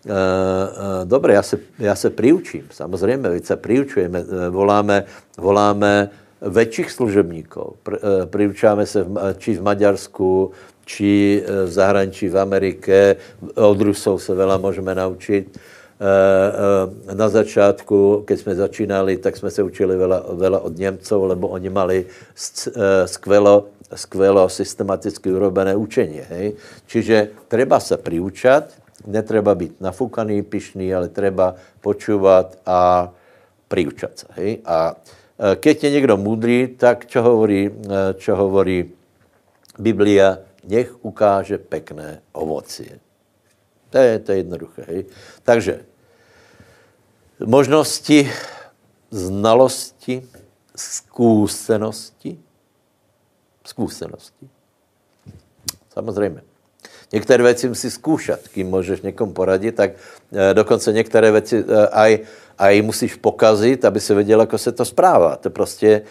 Speaker 1: Uh, uh, dobré, já se, já se priučím, samozřejmě, veď se priučujeme, voláme, voláme väčších služebníkov. Eh, priučáme se či v Maďarsku, či eh, v zahraničí v Amerike. Od Rusov se veľa můžeme naučit. Eh, na začátku, keď jsme začínali, tak jsme se učili veľa, veľa od Němcov, lebo oni mali skvelo, skvelo systematicky urobené učení. Hej? Čiže treba se priučat, netreba být nafúkaný, pišný, ale treba počúvat a priučat se. Hej? A Eh, keď je někdo můdrý, tak čo hovorí, eh, čo hovorí Biblia, nech ukáže pekné ovocie. To je, to je jednoduché. Hej? Takže možnosti, znalosti, zkušenosti, zkušenosti. Samozřejmě. Některé věci musí zkoušet, kým můžeš někomu poradit, tak e, dokonce některé věci e, aj a ji musíš pokazit, aby se věděl, jak se to správá. To prostě e, e,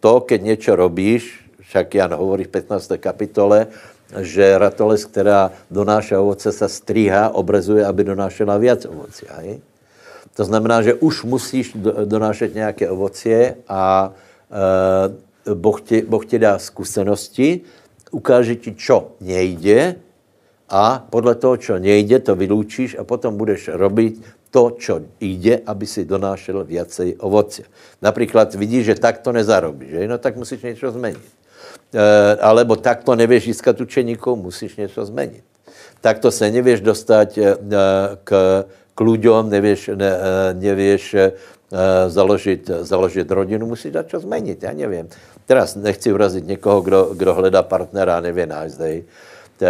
Speaker 1: to, keď něco robíš, však Jan hovorí v 15. kapitole, že ratoles, která donáša ovoce, se stříhá, obrezuje, aby donášela víc ovoce. Hej? To znamená, že už musíš donášet nějaké ovocie a boh, ti, boh ti dá zkušenosti, ukáže ti, čo nejde, a podle toho, čo nejde, to vyloučíš a potom budeš robit to, čo jde, aby si donášel viacej ovoce. Například vidíš, že takto nezarobíš, že? no tak musíš něco změnit. E, alebo takto nevěš získat musíš něco změnit. tak to se nevěš dostat k, k ľuďom, nevěš, ne, nevěš založit, založit rodinu, musíš dát čo změnit, já nevím. Teraz nechci urazit někoho, kdo, kdo hledá partnera nevě nájsť, to,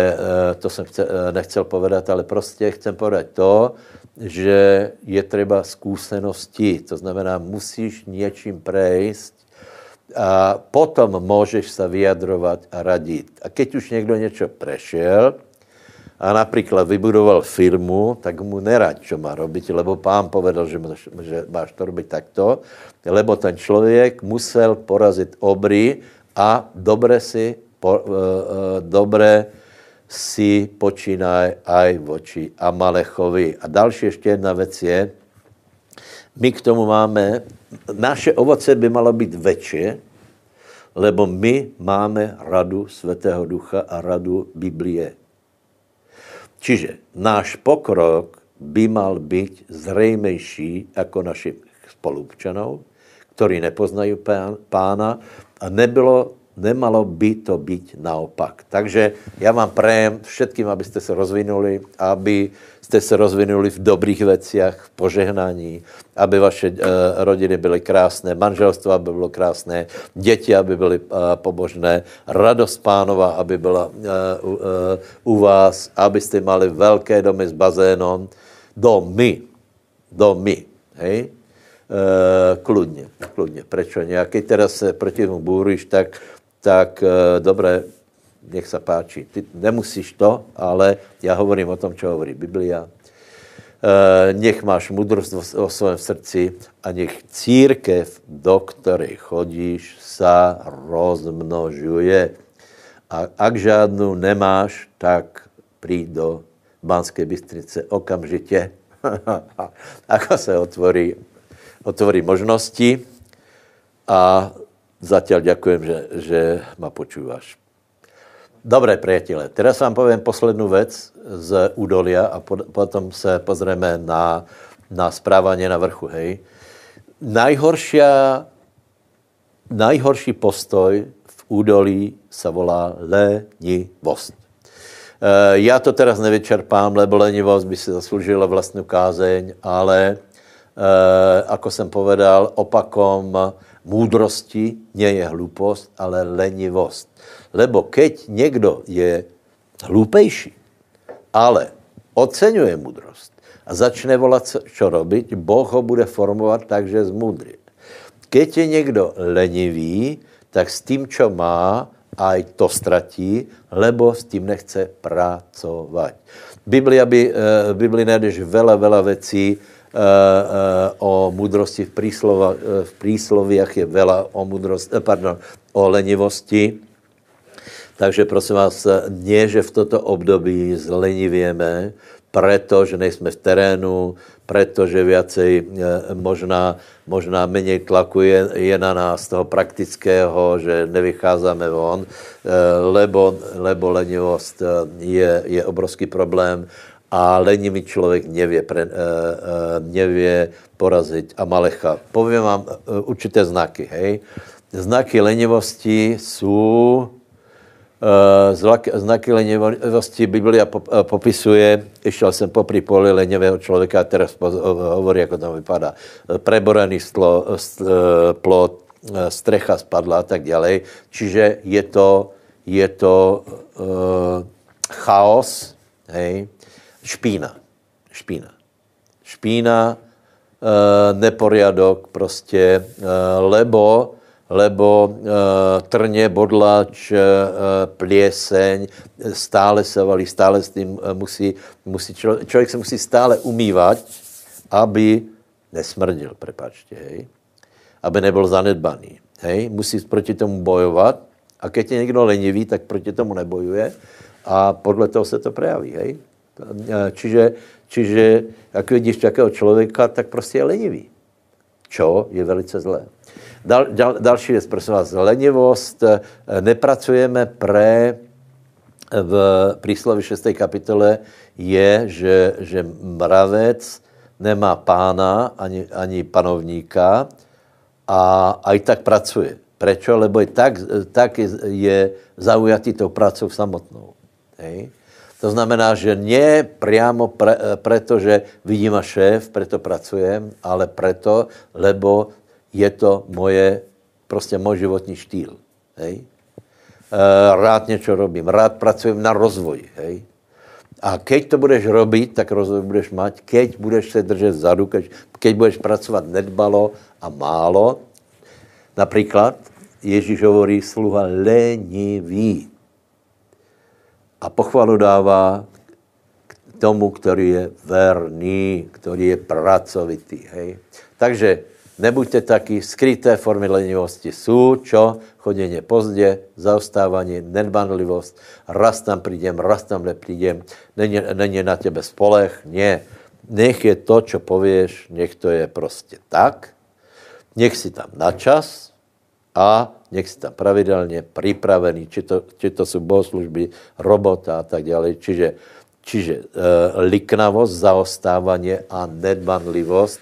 Speaker 1: to jsem chce, nechcel povedat, ale prostě chcem povedat to, že je třeba zkušenosti, to znamená, musíš něčím prejsť a potom můžeš se vyjadrovat a radit. A keď už někdo něco prešel a například vybudoval firmu, tak mu nerad, čo má robiť, lebo pán povedal, že, máš, že máš to robiť takto, lebo ten člověk musel porazit obry a dobře si, po, uh, uh, dobre si počínaj aj voči Amalechovi. A další ještě jedna věc je, my k tomu máme, naše ovoce by malo být větší, lebo my máme radu Svatého Ducha a radu Biblie. Čiže náš pokrok by mal být zřejmější jako našich spolupčanů, ktorí nepoznají pána. A nebylo Nemalo by to být naopak. Takže já vám prajem všetkým, abyste se rozvinuli, aby jste se rozvinuli v dobrých veciach, v požehnání, aby vaše uh, rodiny byly krásné, manželstvo aby bylo krásné, děti, aby byly uh, pobožné, radost pánova, aby byla uh, uh, u vás, abyste mali velké domy s bazénom, domy, domy, hej, Uh, kludně, kludně. Prečo ne? A teraz se proti tomu bůříš, tak tak e, dobré, nech se páči. Ty nemusíš to, ale já hovorím o tom, čo hovorí Biblia. E, nech máš mudrost o svém srdci a nech církev, do které chodíš, sa rozmnožuje. A ak žádnou nemáš, tak přijď do Banské Bystrice okamžitě. Ako se otvorí, otvorí možnosti a Zatiaľ ďakujem, že, že ma počúvaš. Dobré, priatelé, teraz vám poviem poslednú vec z údolia a po, potom se pozrieme na, na správanie na vrchu, hej. Najhoršia, najhorší postoj v údolí sa volá lenivosť. E, já to teraz nevyčerpám, lebo lenivosť by si zasloužila vlastnou kázeň, ale e, ako jsem povedal, opakom Múdrosti nie je hlupost, ale lenivost. Lebo keď někdo je hlupejší, ale oceňuje múdrost a začne volat, čo robiť, Boh ho bude formovat tak, že zmudří. Keď je někdo lenivý, tak s tím, čo má, aj to ztratí, lebo s tím nechce pracovat. Biblia by, v eh, Biblii najdeš veľa, veľa vecí, o mudrosti v, príslova, eh, v prísloviach je veľa o, mudrosti, pardon, o lenivosti. Takže prosím vás, nie, že v toto období zlenivieme, že nejsme v terénu, protože viacej možná, možná menej tlaku je, je na nás toho praktického, že nevycházíme von, lebo, lebo lenivost je, je obrovský problém a lenivý člověk nevě, pre, nevě porazit Amalecha. Povím vám uh, určité znaky, hej. Znaky lenivosti jsou znaky lenivosti Biblia popisuje, išel jsem po poli lenivého člověka, teraz hovorí, jak to vypadá. Preborený stlo, st, plot, strecha spadla a tak dále. Čiže je to, je to uh, chaos, hej, špína. Špína. Špína, e, neporiadok prostě, e, lebo, lebo e, trně, bodlač, e, plieseň, stále se valí, stále s tím musí, musí člo, člověk se musí stále umývat, aby nesmrdil, prepačte, hej, aby nebyl zanedbaný, hej, musí proti tomu bojovat a když je někdo lenivý, tak proti tomu nebojuje a podle toho se to prejaví, hej. Čiže, čiže jak vidíš takového člověka, tak prostě je lenivý. Čo je velice zlé. Dal, dal, další věc, prosím vás, lenivost. Eh, nepracujeme pre, v príslovi 6. kapitole je, že, že mravec nemá pána ani, ani panovníka a aj tak pracuje. Prečo? Lebo je tak, tak je, je zaujatý tou pracou samotnou. Hej? To znamená, že nie priamo pre, preto, že vidím a šéf, preto pracujem, ale preto, lebo je to moje, prostě můj životní štýl. Hej? E, rád něco robím, rád pracujem na rozvoji. Hej? A keď to budeš robiť, tak rozvoj budeš mať. Keď budeš se držet zadu, keď, keď budeš pracovat nedbalo a málo, například Ježíš hovorí sluha lenivý. A pochvalu dává k tomu, který je verný, který je pracovitý. Hej? Takže nebuďte taky, skryté formy lenivosti jsou, čo? Choděně pozdě, zaostávání, nedbanlivost, raz tam přijdem, raz tam nepřijdem, není, není na tebe spolech, ne. Nech je to, čo pověš, nech to je prostě tak, nech si tam na čas a nech tam pravidelně připravený, či to, či to jsou bohoslužby, robota a tak dále. Čiže, čiže e, liknavost, zaostávání a nedbanlivost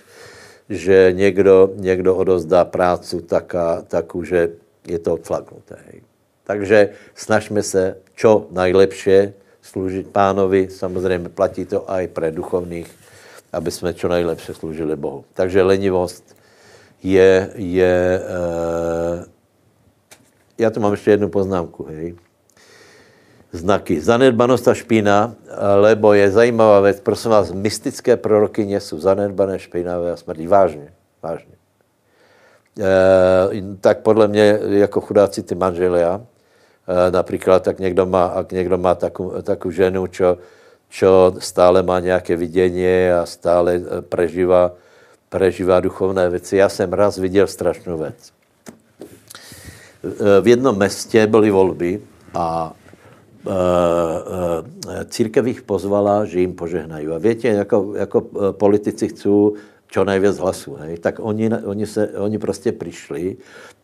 Speaker 1: že někdo, někdo odozdá prácu taká, taku, že je to odflagnuté. Takže snažme se čo najlepšie sloužit pánovi, samozřejmě platí to i pre duchovných, aby jsme čo nejlepší sloužili Bohu. Takže lenivost je, je e, já tu mám ještě jednu poznámku, hej znaky. Zanedbanost a špína, lebo je zajímavá věc, prosím vás, mystické prorokyně jsou zanedbané, špinavé a smrtí. Vážně, vážně. E, tak podle mě jako chudáci ty manželia, e, například, tak někdo má, ak někdo má takovou, takovou ženu, čo, čo stále má nějaké vidění a stále e, prežívá, prežívá duchovné věci. Já jsem raz viděl strašnou věc. E, v jednom městě byly volby a Eh, eh, církev jich pozvala, že jim požehnají. A víte, jako, jako eh, politici chcou čo nejvíc hlasů, hej? tak oni, oni, se, oni prostě přišli,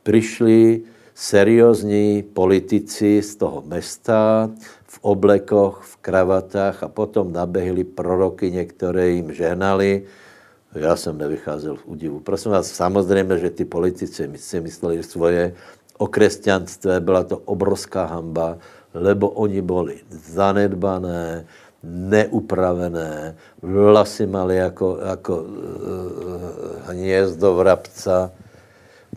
Speaker 1: přišli seriózní politici z toho města v oblekoch, v kravatách a potom nabehli proroky, některé jim ženali. Já jsem nevycházel v údivu. Prosím vás, samozřejmě, že ty politici si mysleli svoje o křesťanství, byla to obrovská hamba, lebo oni byli zanedbané, neupravené, vlasy mali jako, jako uh, hnězdo vrabca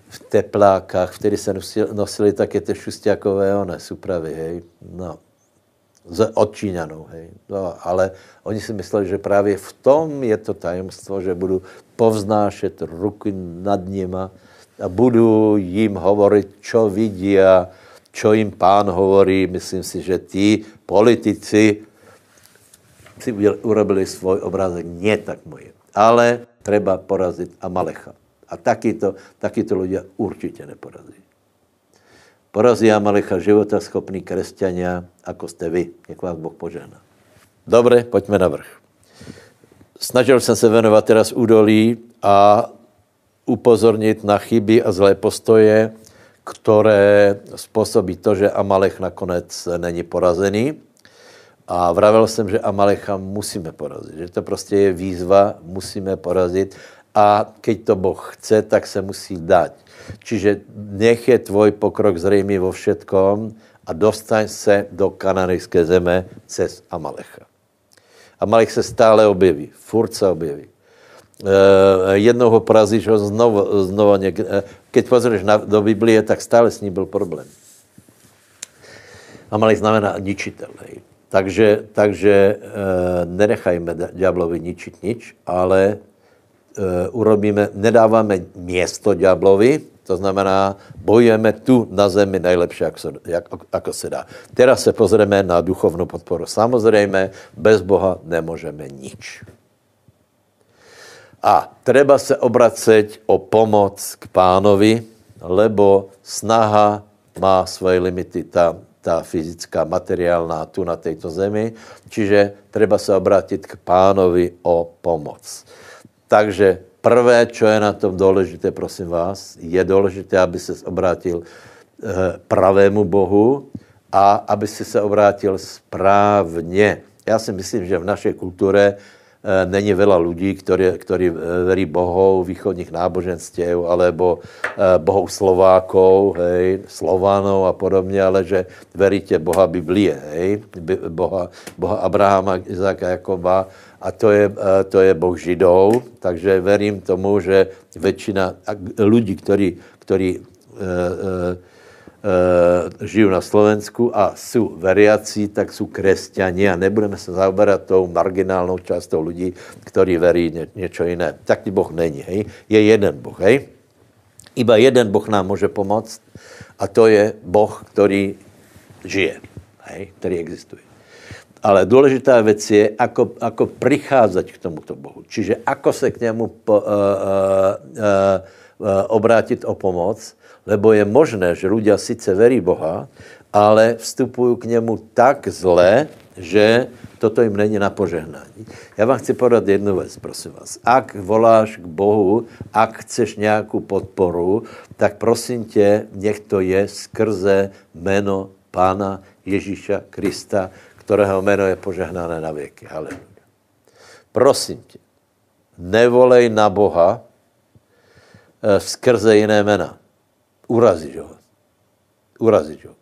Speaker 1: v teplákách, v kterých se nosili, nosili také ty šustěkové one, supravy, hej, no, z, od Číňanů, hej. No, ale oni si mysleli, že právě v tom je to tajemstvo, že budu povznášet ruky nad nima a budu jim hovorit, čo vidí a čo jim pán hovorí, myslím si, že tí politici si urobili svůj obrázek, nie tak moje. Ale treba porazit Amalecha. A takýto, takýto ľudia určitě neporazí. Porazí Amalecha života schopní křesťania, ako jste vy. Nech vás Boh požehná. Dobre, pojďme na vrch. Snažil jsem se věnovat teraz údolí a upozornit na chyby a zlé postoje, které způsobí to, že Amalech nakonec není porazený. A vravel jsem, že Amalecha musíme porazit, že to prostě je výzva, musíme porazit a keď to Boh chce, tak se musí dát. Čiže nech je tvoj pokrok zřejmý vo všetkom a dostaň se do kananejské zeme cez Amalecha. Amalech se stále objeví, furt se objeví. Uh, jednou ho porazíš, ho znovu, znovu něk, uh, keď pozrieš na, do Biblie, tak stále s ním byl problém. Amalek znamená ničitel. Hej. Takže, takže uh, nenechajme ďablovi ničit nič, ale uh, urobíme, nedáváme město ďablovi, to znamená, bojujeme tu na zemi nejlepší, jak se, jak, ako se dá. Teraz se pozrieme na duchovnou podporu. Samozřejmě, bez Boha nemůžeme nič. A treba se obracet o pomoc k pánovi, lebo snaha má svoje limity, ta, ta fyzická, materiálná tu na této zemi, čiže treba se obrátit k pánovi o pomoc. Takže prvé, čo je na tom důležité, prosím vás, je důležité, aby se obrátil eh, pravému Bohu a aby si se obrátil správně. Já si myslím, že v naší kultuře není veľa ľudí, ktorí, ktorí verí bohov východních náboženstiev, alebo bohov Slovákov, hej, Slovánov a podobně, ale že veríte Boha Biblie, hej, Boha, Boha Abrahama, Izáka, Jakoba, a to je, to je Boh Židov, takže verím tomu, že většina lidí, e, e, žijú na Slovensku a jsou veriaci, tak jsou křesťani a nebudeme se zaoberat tou marginálnou částou lidí, kteří verí ně, něco jiné. Taký Boh není, hej? Je jeden Boh, hej? Iba jeden Boh nám může pomoct a to je Boh, který žije, hej? který existuje. Ale důležitá věc je, ako, ako pricházet k tomuto Bohu. Čiže ako se k němu po, uh, uh, uh, obrátit o pomoc, lebo je možné, že ľudia sice verí Boha, ale vstupují k němu tak zle, že toto jim není na požehnání. Já vám chci podat jednu věc, prosím vás. Ak voláš k Bohu, ak chceš nějakou podporu, tak prosím tě, nech to je skrze jméno Pána Ježíša Krista, kterého jméno je požehnané na věky. Haleluja. Prosím tě, nevolej na Boha eh, skrze jiné jména urazíš ho. Urazíš ho.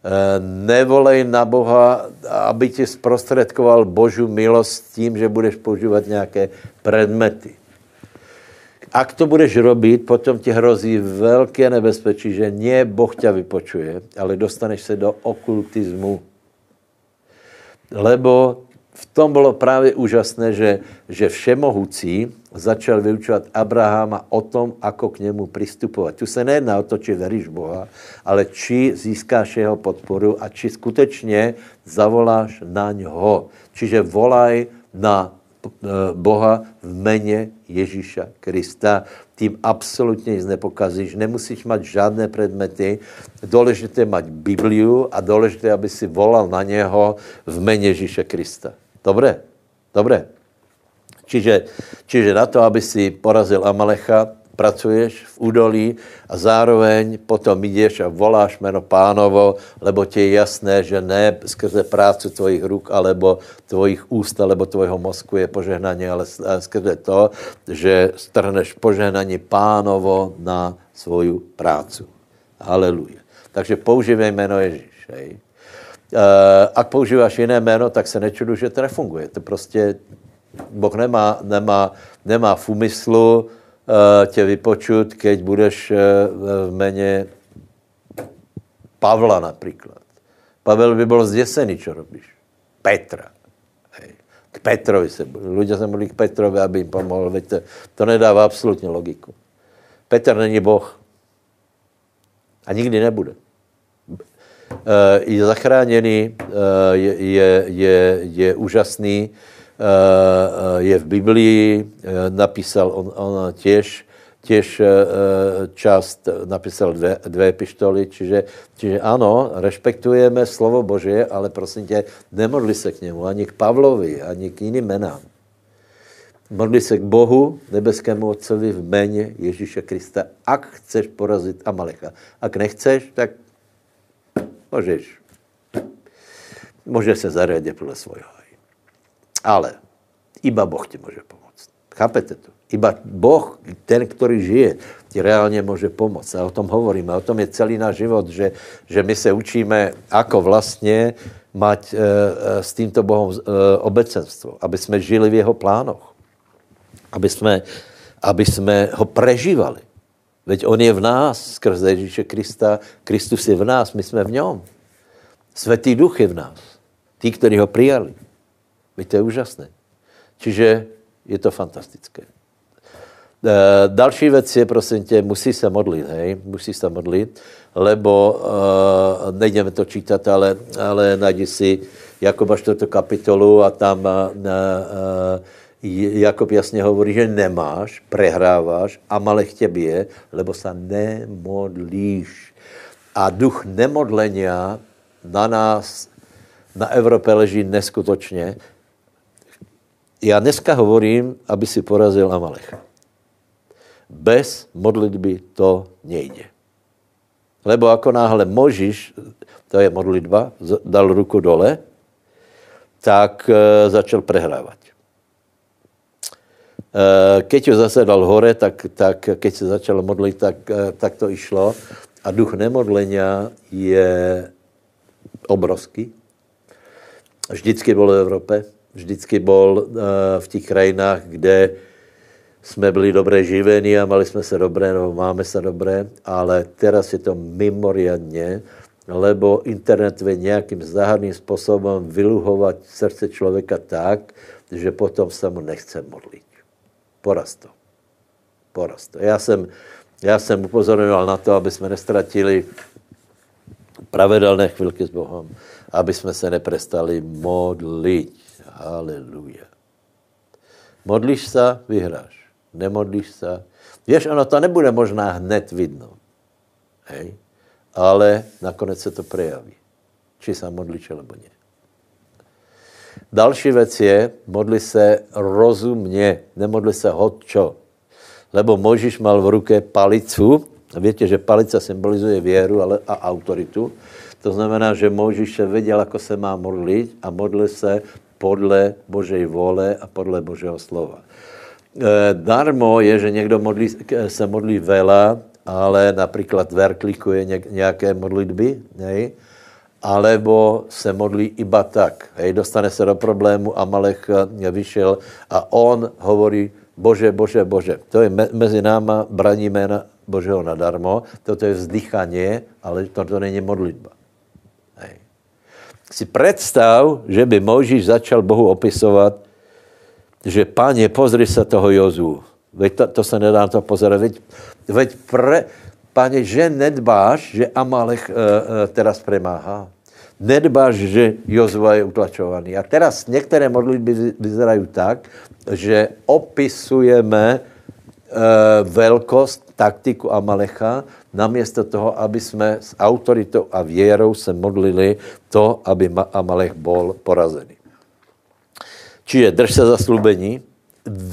Speaker 1: Eh, nevolej na Boha, aby ti zprostředkoval Božu milost tím, že budeš používat nějaké predmety. Ak to budeš robit, potom ti hrozí velké nebezpečí, že nie Boh tě vypočuje, ale dostaneš se do okultismu. Lebo v tom bylo právě úžasné, že, že všemohoucí začal vyučovat Abraháma o tom, ako k němu přistupovat. Tu se nejedná o to, či veríš Boha, ale či získáš jeho podporu a či skutečně zavoláš na něho. Čiže volaj na eh, Boha v jméně Ježíša Krista. Tím absolutně nic nepokazíš. Nemusíš mít žádné předmety. Důležité mít Bibliu a důležité, aby si volal na něho v jméně Ježíše Krista. Dobré? Dobré. Čiže, čiže na to, aby si porazil Amalecha, pracuješ v údolí a zároveň potom jdeš a voláš jméno pánovo, lebo ti je jasné, že ne skrze prácu tvojich ruk, alebo tvojich úst, alebo tvojho mozku je požehnání, ale skrze to, že strhneš požehnání pánovo na svoju prácu. Haleluja. Takže používej jméno Ježíš. Hej. Uh, ak používáš jiné jméno, tak se nečudu, že to nefunguje. To prostě Boh nemá, nemá, nemá v úmyslu uh, tě vypočut, keď budeš uh, v jméně Pavla například. Pavel by byl zděsený, čo robíš. Petra. Hej. K Petrovi se, lidé se modlí k Petrovi, aby jim pomohl. Veď to, to nedává absolutně logiku. Petr není Boh. A nikdy nebude. Eh, je zachráněný, eh, je, je, je, je úžasný, eh, je v Biblii, napísal on, on těž, těž část, napísal dvě, dvě epištoly, čiže, čiže ano, respektujeme slovo Bože, ale prosím tě, nemodli se k němu, ani k Pavlovi, ani k jiným menám. Modli se k Bohu, nebeskému Otcovi v jméně Ježíše Krista, ak chceš porazit Amalecha. Ak nechceš, tak Můžeš. Můžeš se zariadit podle svojho. Ale iba Boh ti může pomoct. Chápete to? Iba Boh, ten, který žije, ti reálně může pomoct. A o tom hovoríme. O tom je celý náš život, že, že my se učíme, ako vlastně mať e, s tímto Bohem e, obecenstvo. Aby jsme žili v jeho plánoch. Aby jsme, aby jsme ho prežívali. Veď on je v nás skrze Ježíše Krista. Kristus je v nás, my jsme v něm. Svetý duch je v nás. Tí, kteří ho přijali. Veď to je úžasné. Čiže je to fantastické. E, další věc je, prosím tě, musí se modlit, hej, musí se modlit, lebo e, nejdeme to čítat, ale, ale najdi si Jakoba 4. kapitolu a tam e, e, Jakob jasně hovorí, že nemáš, prehráváš a malech tě bije, lebo se nemodlíš. A duch nemodlenia na nás, na Evropě leží neskutočně. Já dneska hovorím, aby si porazil Amalecha. Bez modlitby to nejde. Lebo ako náhle Možíš, to je modlitba, dal ruku dole, tak e, začal prehrávat. keď ho zase dal hore, tak, tak keď se začalo modlit, tak, tak to išlo. A duch nemodlenia je obrovský. Vždycky byl v Evropě, vždycky byl v těch krajinách, kde jsme byli dobré živení a mali jsme se dobré, no máme se dobré, ale teraz je to mimoriadně, lebo internet vie nějakým záhadným způsobem vyluhovat srdce člověka tak, že potom se mu nechce modlit. Poraz to. Poraz to. Já jsem, já jsem upozorňoval na to, aby jsme nestratili pravidelné chvilky s Bohem, aby jsme se neprestali modlit. Haleluja. Modlíš se, vyhráš. Nemodlíš se. Víš, ono to nebude možná hned vidno. Hej? Ale nakonec se to prejaví. Či se modlíš, alebo ne. Další věc je, modli se rozumně, nemodli se hodčo. Lebo Možíš mal v ruce palicu, Víte, že palice symbolizuje věru ale, a autoritu. To znamená, že Mojžíš věděl, jako se má modlit a modlil se podle Božej vole a podle Božího slova. E, darmo je, že někdo modlí, se modlí vela, ale například verklikuje nějaké modlitby, nej? alebo se modlí iba tak. Hej, dostane se do problému a Malech vyšel a on hovorí, Bože, Bože, Bože. To je me, mezi náma braní jména Božího nadarmo. Toto je vzdychanie, ale to, to není modlitba. Si představ, že by Mojžíš začal Bohu opisovat, že páně, pozri se toho Jozu. Veď to, to se nedá to pozorovat. Veď, veď pre, páně, že nedbáš, že Amalek uh, uh, teraz premáhá. Nedbáš, že Jozua je utlačovaný. A teraz některé modlitby vyzerají tak, že opisujeme e, velkost, taktiku Amalecha, namiesto toho, aby jsme s autoritou a věrou se modlili to, aby Amalech byl porazený. Čiže drž se zaslubení,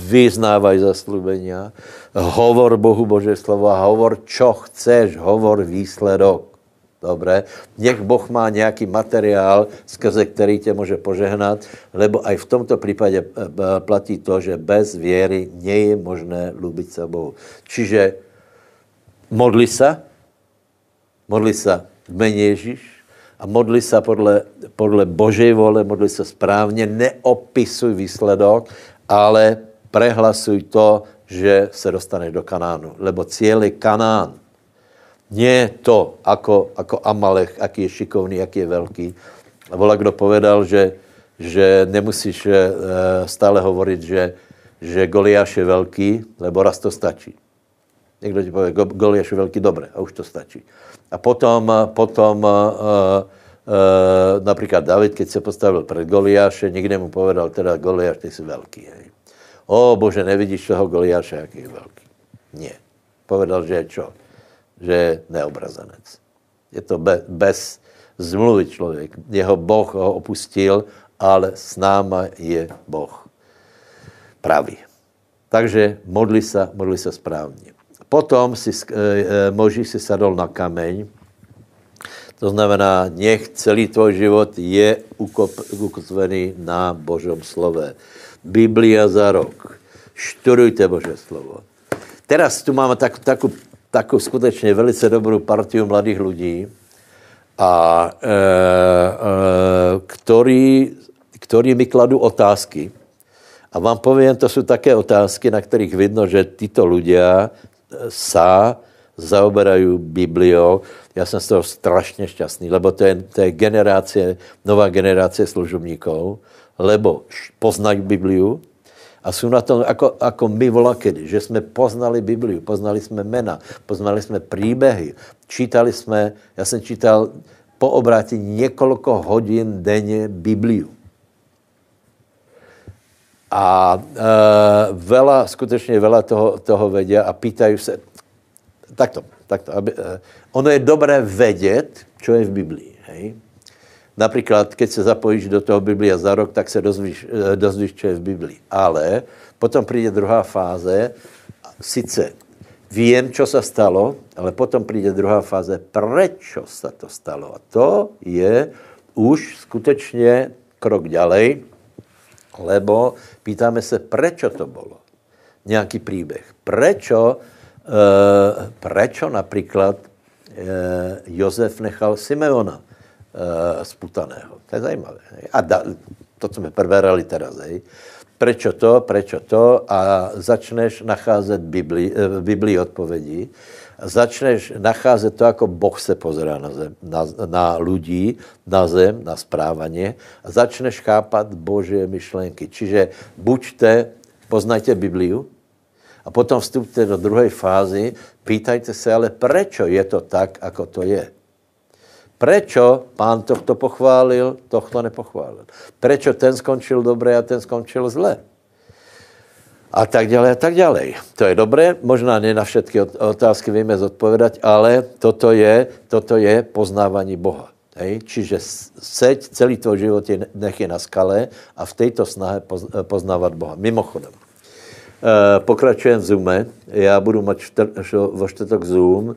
Speaker 1: vyznávaj zaslubenia, hovor Bohu Bože slovo a hovor, čo chceš, hovor výsledok. Dobré. Nech Boh má nějaký materiál, skrze který tě může požehnat, lebo aj v tomto případě eh, platí to, že bez věry nie je možné lubit se Bohu. Čiže modli se, modli se v mene Ježíš a modli se podle, podle Božej vole, modli se správně, neopisuj výsledok, ale prehlasuj to, že se dostaneš do Kanánu, lebo cíl je Kanán. Nie to, ako, ako Amalech, aký je šikovný, aký je velký. Vola, kdo povedal, že, že nemusíš eh, stále hovoriť, že, že Goliáš je velký, lebo raz to stačí. Někdo ti pově, Goliáš je velký, dobré, a už to stačí. A potom, potom uh, uh, například David, keď se postavil před Goliáše, někde mu povedal, teda Goliáš, ty jsi velký. Hej. O bože, nevidíš toho Goliáše, jaký je velký. Nie. Povedal, že je čo? že je neobrazanec. Je to be, bez zmluvy člověk. Jeho Boh ho opustil, ale s náma je Boh pravý. Takže modli se, modli se správně. Potom si, e, e, Možíš si sadol na kameň, to znamená, nech celý tvoj život je ukotvený na Božom slove. Biblia za rok. Študujte Bože slovo. Teraz tu máme tak, takú takovou skutečně velice dobrou partiu mladých lidí, a e, e, který, který mi kladu otázky. A vám povím, to jsou také otázky, na kterých vidno, že tyto lidé sa zaoberají Bibliou. Já jsem z toho strašně šťastný, lebo to je, to je generace, nová generace služobníků, lebo poznají Bibliu, a jsou na tom jako, jako my volakedy, že jsme poznali Bibliu, poznali jsme mena, poznali jsme příběhy, čítali jsme, já jsem čítal po obrátě několik hodin denně Bibliu. A e, vela, skutečně vela toho, toho vědě a pýtají se, takto, takto, aby, e, ono je dobré vědět, co je v Biblii, hej? Například, keď se zapojíš do toho Biblia za rok, tak se dozvíš, eh, dozvíš co je v Biblii. Ale potom přijde druhá fáze, sice vím, co se stalo, ale potom přijde druhá fáze, proč se to stalo. A to je už skutečně krok ďalej, lebo pýtáme se, proč to bylo. nějaký příběh. Prečo, e, prečo například e, Jozef nechal Simeona e, sputaného? To je zajímavé. A da, to jsme preberali teraz. Hej. Prečo to, prečo to a začneš nacházet Bibli, v Biblii odpovědi začneš nacházet to, jako Boh se pozerá na, zem, na, na lidí, na zem, na správanie a začneš chápat Božie myšlenky. Čiže buďte, poznajte Bibliu a potom vstupte do druhé fázy, pýtajte se, ale prečo je to tak, ako to je? Prečo pán tohto pochválil, tohto nepochválil? Prečo ten skončil dobré a ten skončil zle? A tak ďalej a tak ďalej. To je dobré, možná ne na všetky otázky víme zodpovedať, ale toto je, toto je poznávání Boha. Hej? Čiže seď celý tvoj život je, nech je na skale a v této snahe poznávat Boha. Mimochodem, e, pokračujem v Zoome. Já budu mít vo čtvrtok Zoom,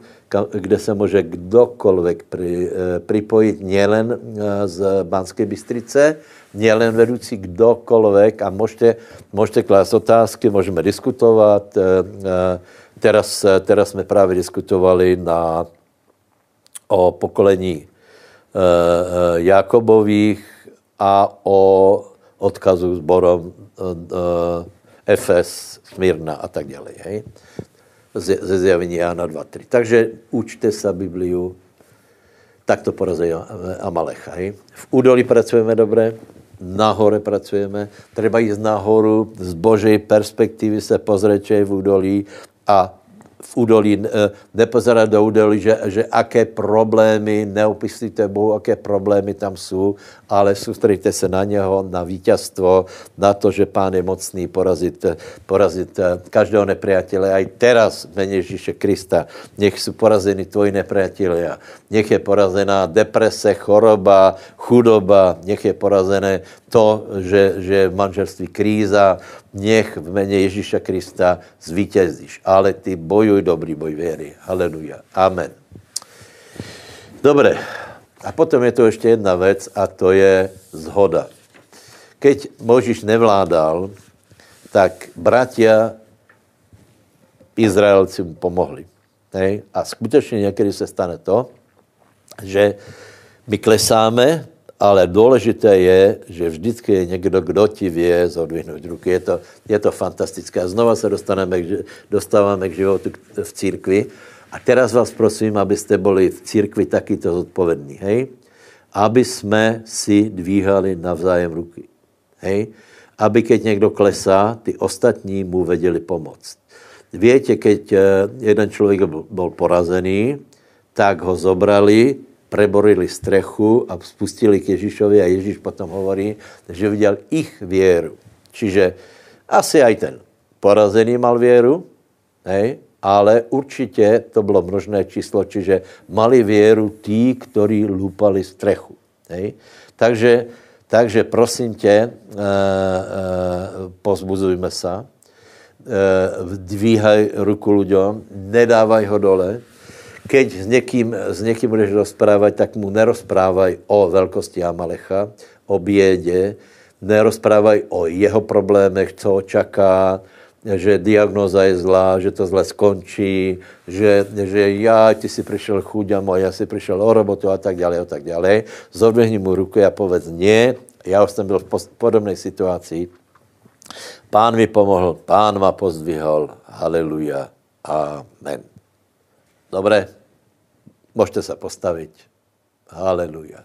Speaker 1: kde se může kdokoliv pri, e, připojit nielen e, z Banské Bystrice, nielen vedoucí kdokoliv a můžete, můžete klást otázky, můžeme diskutovat. Eh, eh, teraz, eh, teraz jsme právě diskutovali na, o pokolení Jakobových a o odkazu zborom Efes, Smírna a tak dále. Hej? Ze zjavení Jana 2.3. Takže učte se Bibliu, tak to porazí Amalecha. Hej? V údolí pracujeme dobře, nahore pracujeme, treba jít nahoru, z Božej perspektivy se pozrieť, je v údolí a v údolí, eh, nepozerať do údolí, že, že aké problémy, neopislíte Bohu, aké problémy tam jsou, ale soustředíte se na něho, na vítězstvo, na to, že Pán je mocný porazit, porazit eh, každého nepriatele. Aj teraz v Ježíše Krista. Nech jsou porazeni tvoji nepriatelia. Nech je porazená deprese, choroba, chudoba. Nech je porazené to, že, že v manželství kríza. Nech v mene Ježíša Krista zvítězíš. Ale ty bojuj dobrý boj věry. Haleluja. Amen. Dobre, a potom je to ještě jedna věc a to je zhoda. Keď Možíš nevládal, tak bratia Izraelci mu pomohli. Hej? A skutečně někdy se stane to, že my klesáme, ale důležité je, že vždycky je někdo, kdo ti vě zodvihnout ruky. Je to, je to fantastické. A znova se dostaneme, dostáváme k životu v církvi. A teraz vás prosím, abyste byli v církvi takýto zodpovědní, hej? Aby jsme si dvíhali navzájem ruky, hej? Aby keď někdo klesá, ty ostatní mu vedeli pomoct. Víte, keď eh, jeden člověk byl porazený, tak ho zobrali, preborili strechu a spustili k Ježíšovi a Ježíš potom hovorí, že viděl ich věru. Čiže asi aj ten porazený mal věru, hej? Ale určitě to bylo množné číslo, čiže mali věru tí, kteří lupali strechu. Hej? Takže, takže prosím tě, e, e, pozbuzujme se, e, dvíhaj ruku lidem, nedávaj ho dole, keď s někým, s někým budeš rozprávat, tak mu nerozprávaj o velkosti Amalecha, o bědě, nerozprávaj o jeho problémech, co ho čaká, že diagnoza je zlá, že to zle skončí, že, že já, ty si přišel chuďamo, já si přišel o robotu a tak dále, a tak dále. Zodvihni mu ruku a povedz nie, já už jsem byl v podobné situaci. Pán mi pomohl, pán ma pozdvihol, haleluja, amen. Dobré, můžete se postavit. Haleluja.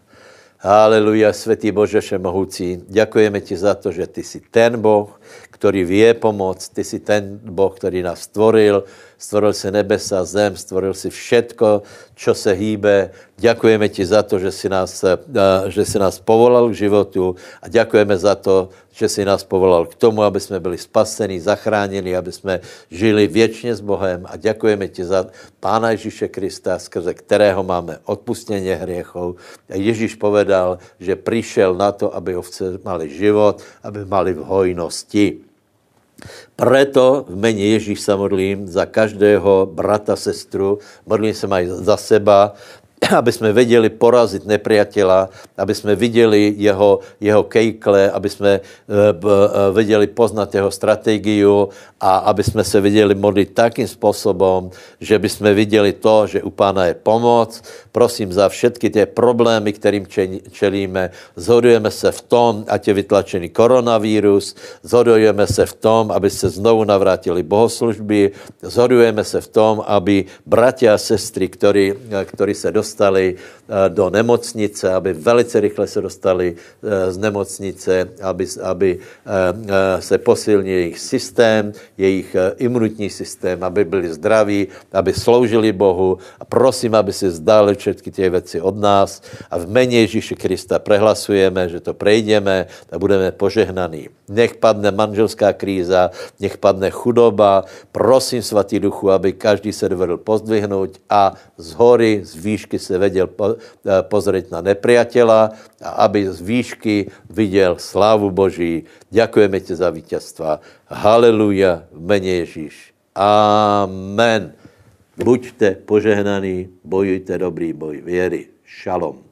Speaker 1: Haleluja, světý Bože všemohoucí, děkujeme ti za to, že ty jsi ten Boh, který vie pomoct. Ty jsi ten Boh, který nás stvoril, stvoril si nebesa, zem, stvoril si všetko, čo se hýbe. Děkujeme ti za to, že jsi nás, eh, že jsi nás povolal k životu a děkujeme za to, že jsi nás povolal k tomu, aby jsme byli spasení, zachráněni, aby jsme žili věčně s Bohem a děkujeme ti za Pána Ježíše Krista, skrze kterého máme odpustění hriechov. A Ježíš povedal, že přišel na to, aby ovce mali život, aby mali v hojnosti. Preto v mene Ježíš se modlím za každého brata, sestru, modlím se aj za seba, aby jsme věděli porazit nepriatela, aby jsme viděli jeho, jeho kejkle, aby jsme e, věděli poznat jeho strategii a aby jsme se viděli modlit takým způsobem, že by jsme viděli to, že u Pána je pomoc. Prosím za všetky ty problémy, kterým čelíme. Zhodujeme se v tom, ať je vytlačený koronavírus, zhodujeme se v tom, aby se znovu navrátili bohoslužby, zhodujeme se v tom, aby bratia a sestry, ktorí, ktorí se dostali eh, do nemocnice, aby velice rychle se dostali eh, z nemocnice, aby, aby eh, se posilnil jejich systém, jejich imunitní systém, aby byli zdraví, aby sloužili Bohu. A prosím, aby si zdali všechny ty věci od nás a v jméně Ježíše Krista prehlasujeme, že to prejdeme a budeme požehnaní. Nech padne manželská kríza, nech padne chudoba. Prosím, svatý duchu, aby každý se dovedl pozdvihnout a z hory, z výšky se věděl eh, pozrieť na nepriatela a aby z výšky viděl slávu Boží. Děkujeme ti za vítězstva. Haleluja v mene Ježíš. Amen. Buďte požehnaní, bojujte dobrý boj věry. Šalom.